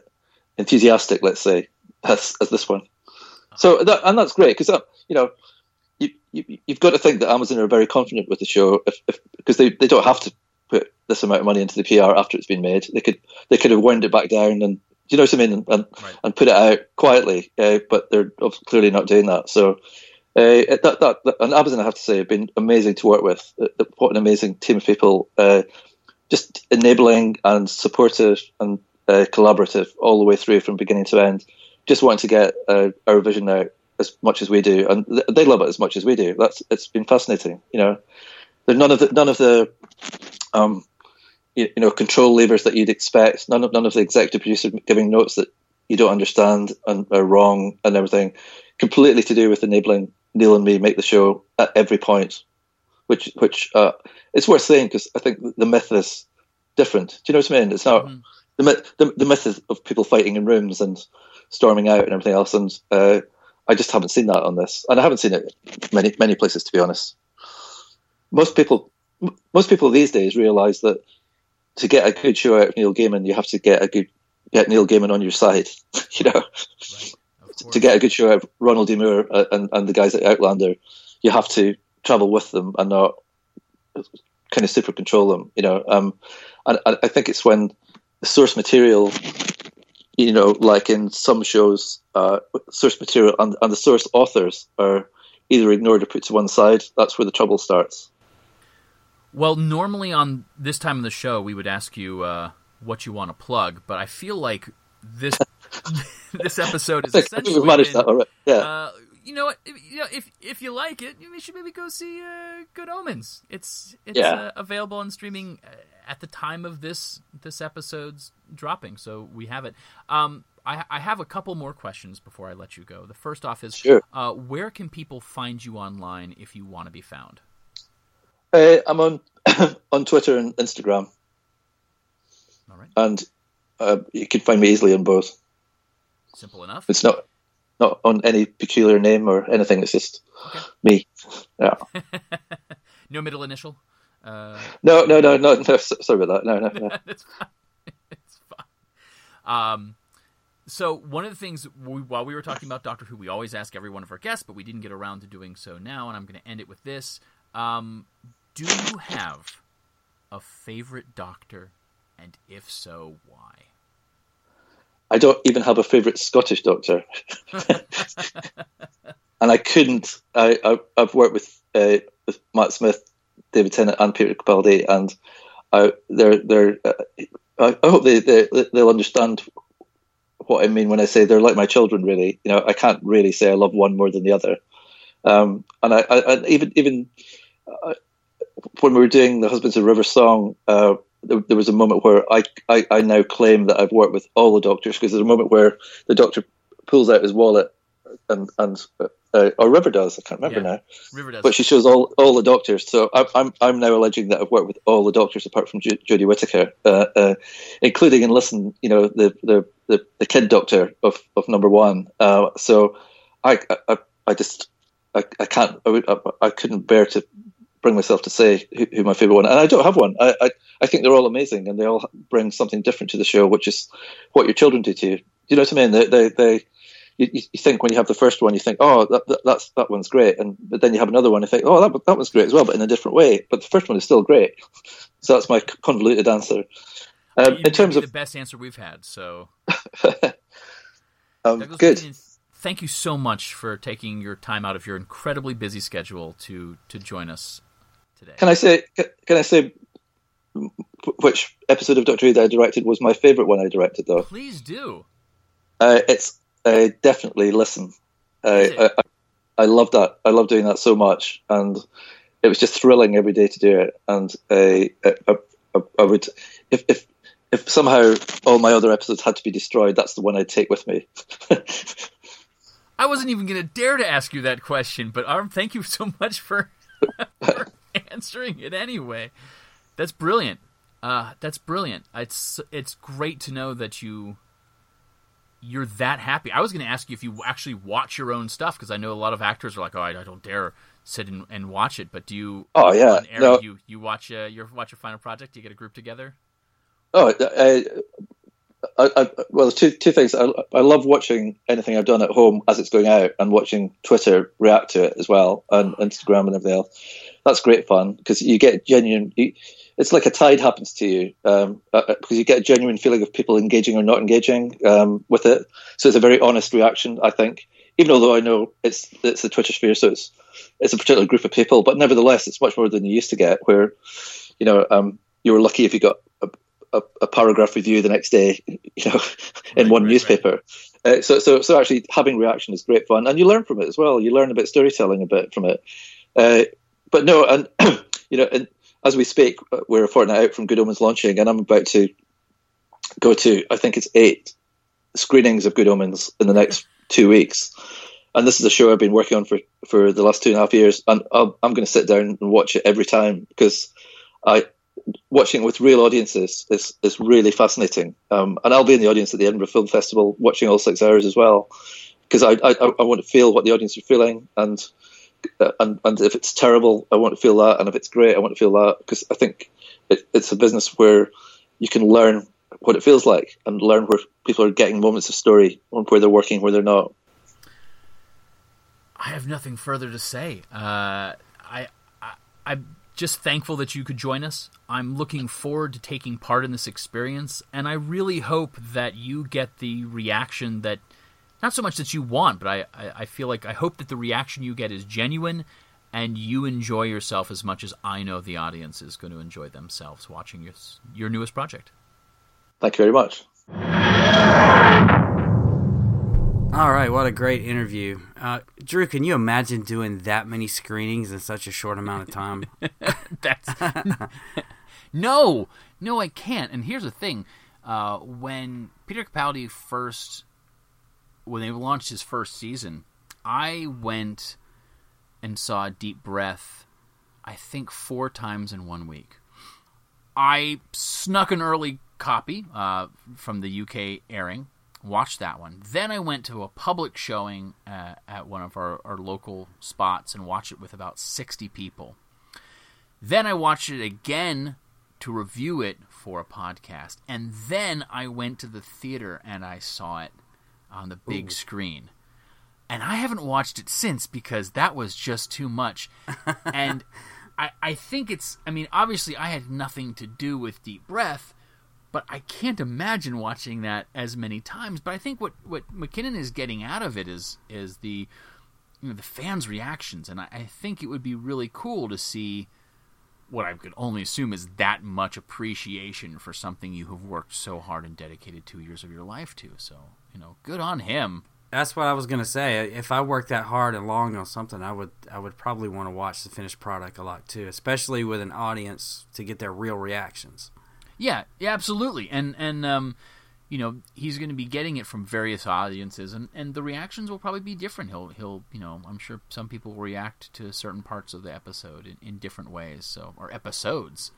enthusiastic, let's say, [LAUGHS] as, as this one. So that, and that's great because uh, you know you, you have got to think that Amazon are very confident with the show if, if because they, they don't have to put this amount of money into the PR after it's been made. They could they could have wound it back down and you know what I mean and and, right. and put it out quietly, uh, but they're clearly not doing that. So. Uh, that, that, that, and Amazon, I have to say, have been amazing to work with. What an amazing team of people, uh, just enabling and supportive and uh, collaborative all the way through from beginning to end. Just wanting to get uh, our vision out as much as we do, and they love it as much as we do. That's it's been fascinating. You know, there's none of the none of the um, you, you, know, control levers that you'd expect. None of none of the executive producers giving notes that you don't understand and are wrong and everything. Completely to do with enabling Neil and me make the show at every point, which which uh, it's worth saying because I think the myth is different. Do you know what I mean? It's not mm-hmm. the myth. The, the myth is of people fighting in rooms and storming out and everything else. And uh, I just haven't seen that on this, and I haven't seen it many many places to be honest. Most people most people these days realise that to get a good show out of Neil Gaiman, you have to get a good get Neil Gaiman on your side. [LAUGHS] you know, right. to get a good show out of Ronald D. Moore uh, and, and the guys at Outlander, you have to travel with them and not kind of super control them. You know, um, and, and I think it's when the source material, you know, like in some shows, uh, source material and, and the source authors are either ignored or put to one side. That's where the trouble starts. Well, normally on this time of the show, we would ask you uh, what you want to plug, but I feel like this [LAUGHS] this episode is [LAUGHS] essentially we've managed that already. Yeah. uh, you know? If, you know, if if you like it, you should maybe go see uh, Good Omens. It's it's Yeah. uh, available on streaming uh, at the time of this this episode's dropping, so we have it. Um, I, I have a couple more questions before I let you go. The first off is, Sure. uh, where can people find you online if you want to be found? Uh, I'm on [COUGHS] on Twitter and Instagram, All right, and uh, you can find me easily on both. simple enough. It's not not on any peculiar name or anything. It's just [LAUGHS] me. Yeah. [LAUGHS] No middle initial. Uh, No, no, no, no, no. Sorry about that. No, no, no. [LAUGHS] That's fine. It's fine. Um, so one of the things we, while we were talking about Doctor Who, we always ask every one of our guests, but we didn't get around to doing so now, and I'm going to end it with this: um, Do you have a favorite Doctor, and if so, why? I don't even have a favourite Scottish doctor, [LAUGHS] and I couldn't. I, I I've worked with uh, with Matt Smith, David Tennant, and Peter Capaldi, and I they're they're. Uh, I, I hope they, they they'll understand what I mean when I say they're like my children. Really, you know, I can't really say I love one more than the other. Um, and I, I, I even even uh, when we were doing the Husbands of River Song, uh, there, there was a moment where I, I I now claim that I've worked with all the doctors because there's a moment where the doctor pulls out his wallet and and uh, or River does I can't remember Yeah. now, River does. but she shows all all the doctors. So I, I'm I'm now alleging that I've worked with all the doctors apart from Jodie Whittaker, uh, uh, including and listen, you know, the the the, the kid doctor of, of number one. Uh, so I, I I just I, I can't I, I, I couldn't bear to bring myself to say who, who my favorite one, and I don't have one. I, I I think they're all amazing, and they all bring something different to the show, which is what your children do to you. You know what I mean? They they, they you, you think when you have the first one, you think, oh, that, that that's that one's great, and but then you have another one, and think, oh, that that one's great as well, but in a different way. But the first one is still great. [LAUGHS] So that's my convoluted answer. Um, in terms of the best answer we've had, so [LAUGHS] um, good, thank you so much for taking your time out of your incredibly busy schedule to to join us today. can I say can, I say which episode of Doctor Who that I directed was my favorite one I directed though? Please do. Uh, it's uh, definitely listen. Uh, I, I, I love that. I love doing that so much, and it was just thrilling every day to do it. And uh, I, I, I would, if, if if somehow all my other episodes had to be destroyed, that's the one I'd take with me. [LAUGHS] I wasn't even going to dare to ask you that question, but Arm, thank you so much for, [LAUGHS] for [LAUGHS] answering it anyway. That's brilliant. Uh, that's brilliant. It's it's great to know that you you're that happy. I was going to ask you if you actually watch your own stuff because I know a lot of actors are like, oh, I, I don't dare sit and, and watch it. But do you? Oh, yeah. air, No. you you watch uh, your watch your final project? Do you get a group together. Oh, I, I, I, well, two two things. I, I love watching anything I've done at home as it's going out, and watching Twitter react to it as well, and Instagram and everything else. That's great fun because you get genuine. You, it's like a tide happens to you um, uh, uh, because you get a genuine feeling of people engaging or not engaging um, with it. So it's a very honest reaction, I think. Even although I know it's it's the Twitter sphere, so it's it's a particular group of people, but nevertheless, it's much more than you used to get. Where you know um, you were lucky if you got a, a, a paragraph review the next day, [LAUGHS] you know, in Right, one right, newspaper. Uh, so, so, so actually having reaction is great fun, and you learn from it as well. You learn about storytelling a bit from it. Uh, but no, and [CLEARS THROAT] you know, and as we speak, uh, we're a fortnight out from Good Omens launching, and I'm about to go to, I think it's eight screenings of Good Omens in the next two weeks. And this is a show I've been working on for, for the last two and a half years, and I'll, I'm going to sit down and watch it every time because I watching it with real audiences is is really fascinating. Um, and I'll be in the audience at the Edinburgh Film Festival watching all six hours as well because I, I I want to feel what the audience are feeling and and and if it's terrible, I want to feel that, and if it's great, I want to feel that because I think it, it's a business where you can learn what it feels like and learn where people are getting moments of story and where they're working, where they're not. I have nothing further to say. Uh, I, I, I just thankful that you could join us. I'm looking forward to taking part in this experience, and I really hope that you get the reaction that not so much that you want, but I, I, I feel like I hope that the reaction you get is genuine and you enjoy yourself as much as I know the audience is going to enjoy themselves watching your, your newest project. Thank you very much. All right, what a great interview. Uh, Drew, can you imagine doing that many screenings in such a short amount of time? [LAUGHS] That's [LAUGHS] no, no, I can't. And here's the thing: uh, when Peter Capaldi first, when they launched his first season, I went and saw Deep Breath, I think four times in one week. I snuck an early copy uh, from the UK airing watched that one. Then I went to a public showing uh, at one of our, our local spots and watched it with about 60 people. Then I watched it again to review it for a podcast. And then I went to the theater and I saw it on the big Ooh. screen. And I haven't watched it since because that was just too much. [LAUGHS] and I, I think it's, I mean, obviously I had nothing to do with Deep Breath but I can't imagine watching that as many times. But I think what, what Mackinnon is getting out of it is is the you know the fans' reactions, and I, I think it would be really cool to see what I could only assume is that much appreciation for something you have worked so hard and dedicated two years of your life to. So you know, good on him. That's what I was gonna say. If I worked that hard and long on something, I would I would probably want to watch the finished product a lot too, especially with an audience to get their real reactions. Yeah, yeah, absolutely. And and um, you know, he's going to be getting it from various audiences, and, and the reactions will probably be different. He'll he'll you know, I'm sure some people will react to certain parts of the episode in, in different ways. So or episodes.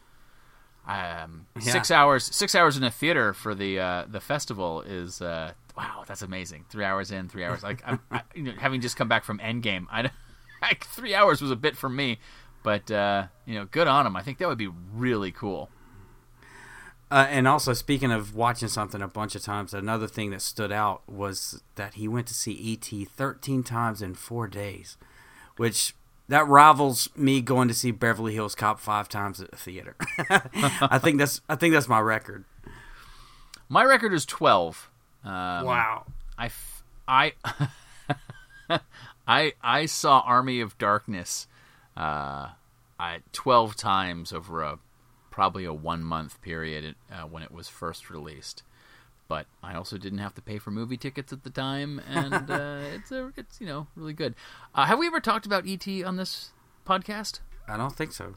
Um, yeah. six hours six hours in a theater for the uh, the festival is uh, wow, that's amazing. Three hours in, three hours. Like I, I, you know, having just come back from Endgame, I [LAUGHS] like three hours was a bit for me, but uh, you know, good on him. I think that would be really cool. Uh, and also, speaking of watching something a bunch of times, another thing that stood out was that he went to see E.T. 13 times in four days, which that rivals me going to see Beverly Hills Cop five times at the theater. [LAUGHS] I think that's I think that's my record. My record is 12. Um, wow. I, I, [LAUGHS] I, I saw Army of Darkness uh, I, 12 times over a probably a one month period uh, when it was first released. But I also didn't have to pay for movie tickets at the time, and [LAUGHS] uh, it's a, it's you know really good. Uh, have we ever talked about ET on this podcast? I don't think so.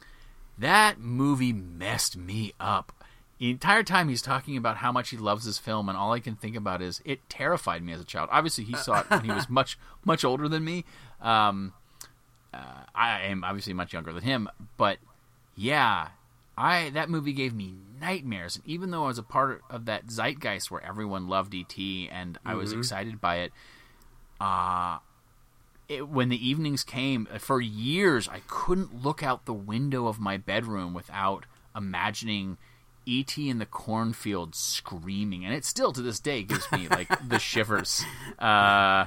That movie messed me up. The entire time he's talking about how much he loves this film, and all I can think about is it terrified me as a child. Obviously, he saw it when he was [LAUGHS] much much older than me. Um, uh, I am obviously much younger than him, but yeah, I that movie gave me nightmares. And even though I was a part of that zeitgeist where everyone loved ET and I was mm-hmm. excited by it, uh, it, when the evenings came, uh, for years I couldn't look out the window of my bedroom without imagining E.T. in the cornfield screaming, and it still to this day gives me like [LAUGHS] the shivers. Uh,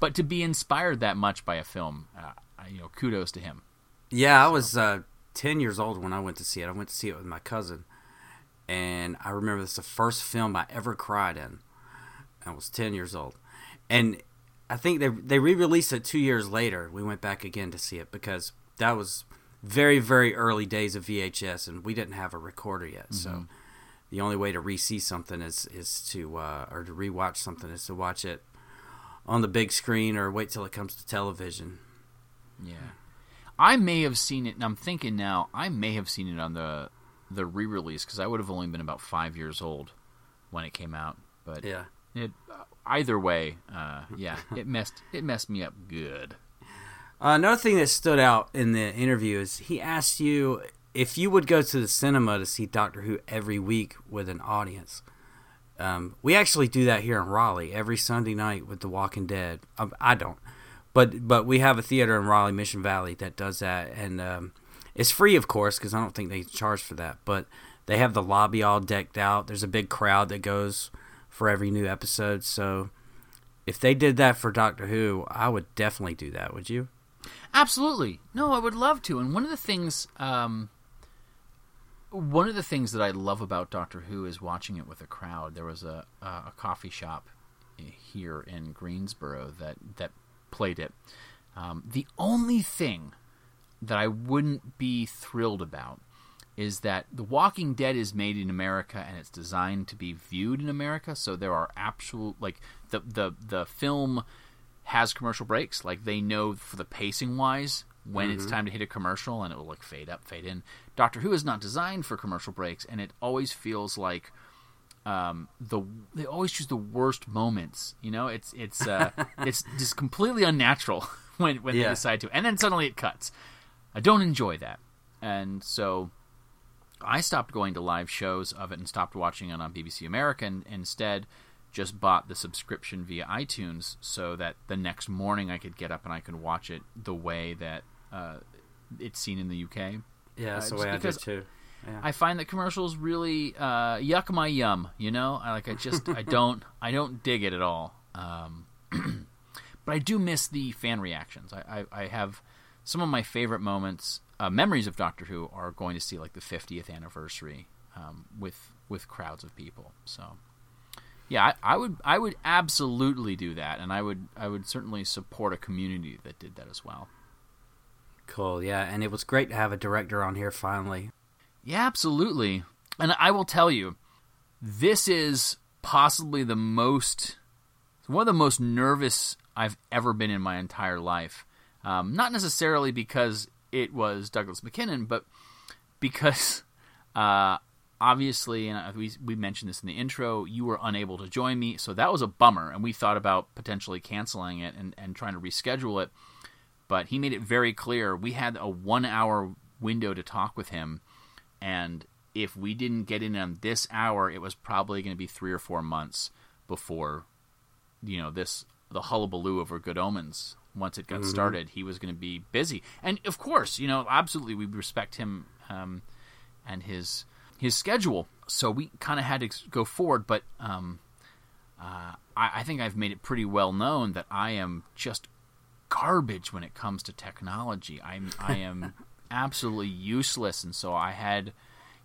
but to be inspired that much by a film, uh, you know, kudos to him. Yeah, I was uh, 10 years old when I went to see it. I went to see it with my cousin. And I remember this is the first film I ever cried in. I was 10 years old. And I think they they re-released it 2 years later. We went back again to see it because that was very very early days of VHS and we didn't have a recorder yet. Mm-hmm. So the only way to re-see something is is to uh, or to rewatch something is to watch it on the big screen or wait till it comes to television. Yeah. I may have seen it, and I'm thinking now, I may have seen it on the the re-release because I would have only been about five years old when it came out. But yeah, it either way, uh, yeah, [LAUGHS] it messed it messed me up good. Uh, another thing that stood out in the interview is he asked you if you would go to the cinema to see Doctor Who every week with an audience. Um, we actually do that here in Raleigh every Sunday night with The Walking Dead. Um, I don't, but but we have a theater in Raleigh, Mission Valley that does that, and um, it's free, of course, because I don't think they charge for that. But they have the lobby all decked out. There's a big crowd that goes for every new episode. So if they did that for Doctor Who, I would definitely do that. Would you? Absolutely. No, I would love to. And one of the things um, one of the things that I love about Doctor Who is watching it with a crowd. There was a a coffee shop here in Greensboro that that played it. Um, the only thing that I wouldn't be thrilled about is that The Walking Dead is made in America and it's designed to be viewed in America. So there are absolute like the the the film has commercial breaks. Like they know for the pacing wise when mm-hmm. it's time to hit a commercial and it will like fade up, fade in. Doctor Who is not designed for commercial breaks, and it always feels like um, the they always choose the worst moments. You know, it's it's uh, [LAUGHS] it's just completely unnatural [LAUGHS] when when yeah. they decide to, and then suddenly it cuts. I don't enjoy that, and so I stopped going to live shows of it and stopped watching it on BBC America, and instead just bought the subscription via iTunes so that the next morning I could get up and I could watch it the way that uh, it's seen in the UK. Yeah, that's uh, the way I do too. Yeah. I find that commercials really uh, yuck my yum. You know, I, like I just I [LAUGHS] don't I don't dig it at all. Um, [CLEARS THROAT] but I do miss the fan reactions. I, I, I have some of my favorite moments, uh, memories of Doctor Who, are going to see like the 50th anniversary um, with with crowds of people. So yeah, I, I, would I would absolutely do that, and I would I would certainly support a community that did that as well. Cool, yeah, and it was great to have a director on here finally. Yeah, absolutely. And I will tell you, this is possibly the most, one of the most nervous I've ever been in my entire life. Um, not necessarily because it was Douglas Mackinnon, but because [LAUGHS] uh, obviously, and we we mentioned this in the intro, you were unable to join me, so that was a bummer, and we thought about potentially canceling it and, and trying to reschedule it. But he made it very clear we had a one hour window to talk with him and if we didn't get in on this hour, it was probably going to be three or four months before, you know, this the hullabaloo over Good Omens. Once it got mm-hmm. started, he was going to be busy, and of course, you know, absolutely, we respect him um, and his his schedule. So we kind of had to go forward, but um, uh, I, I think I've made it pretty well known that I am just garbage when it comes to technology. I'm I am [LAUGHS] absolutely useless. And so I had,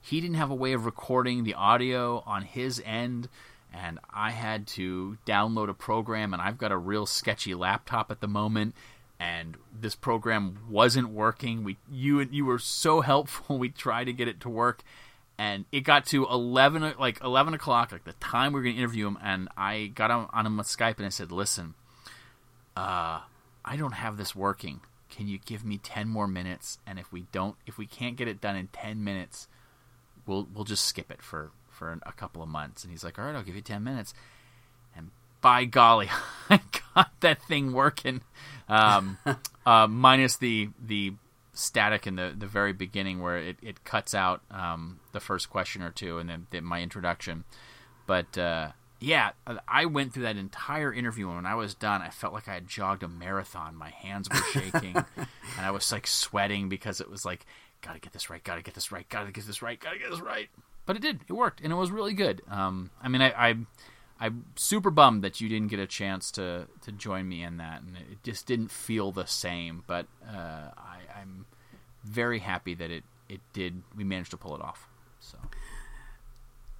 he didn't have a way of recording the audio on his end. And I had to download a program, and I've got a real sketchy laptop at the moment. And this program wasn't working. We, you, you were so helpful. [LAUGHS] We tried to get it to work, and it got to 11 like 11 o'clock like the time we were going to interview him and i got on, on him with skype and i said listen uh, i don't have this working can you give me 10 more minutes and if we don't if we can't get it done in 10 minutes we'll we'll just skip it for for a couple of months. And he's like all right i'll give you 10 minutes. And by golly [LAUGHS] i got that thing working. Um, [LAUGHS] uh, minus the the static in the the very beginning where it, it cuts out um, the first question or two and then, then my introduction. But uh, yeah, I went through that entire interview, and when I was done, I felt like I had jogged a marathon. My hands were shaking, [LAUGHS] and I was like sweating because it was like, gotta get this right, gotta get this right, gotta get this right, gotta get this right. But it did, it worked, and it was really good. Um, I mean, I, I, I'm super bummed that you didn't get a chance to to join me in that, and it just didn't feel the same. But uh, I, I'm very happy that it it did. We managed to pull it off. So.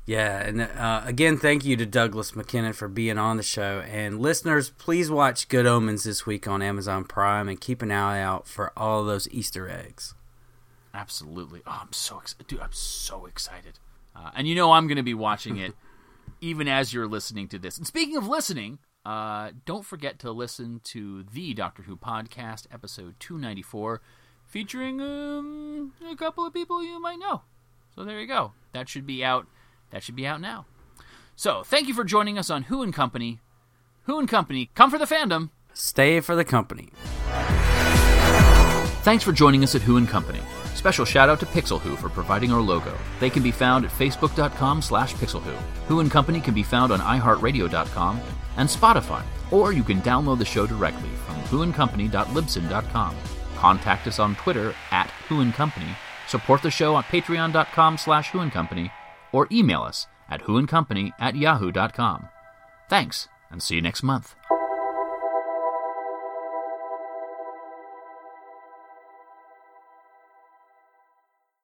Yeah, and uh, again, thank you to Douglas Mackinnon for being on the show. And listeners, please watch Good Omens this week on Amazon Prime and keep an eye out for all those Easter eggs. Absolutely. Oh, I'm so excited. Dude, I'm so excited. Uh, and you know I'm going to be watching it [LAUGHS] even as you're listening to this. And speaking of listening, uh, don't forget to listen to the Doctor Who podcast, episode 294, featuring um, a couple of people you might know. So there you go. That should be out that should be out now. So, thank you for joining us on Who and Company. Who and Company, come for the fandom. Stay for the company. Thanks for joining us at Who and Company. Special shout out to Pixel Who for providing our logo. They can be found at facebook.com slash pixelwho. Who and Company can be found on iheartradio.com and Spotify, or you can download the show directly from whoandcompany.libsyn.com. Contact us on Twitter at Who and Company. Support the show at patreon.com slash Who and Company or email us at whoandcompany at yahoo.com. Thanks, and see you next month.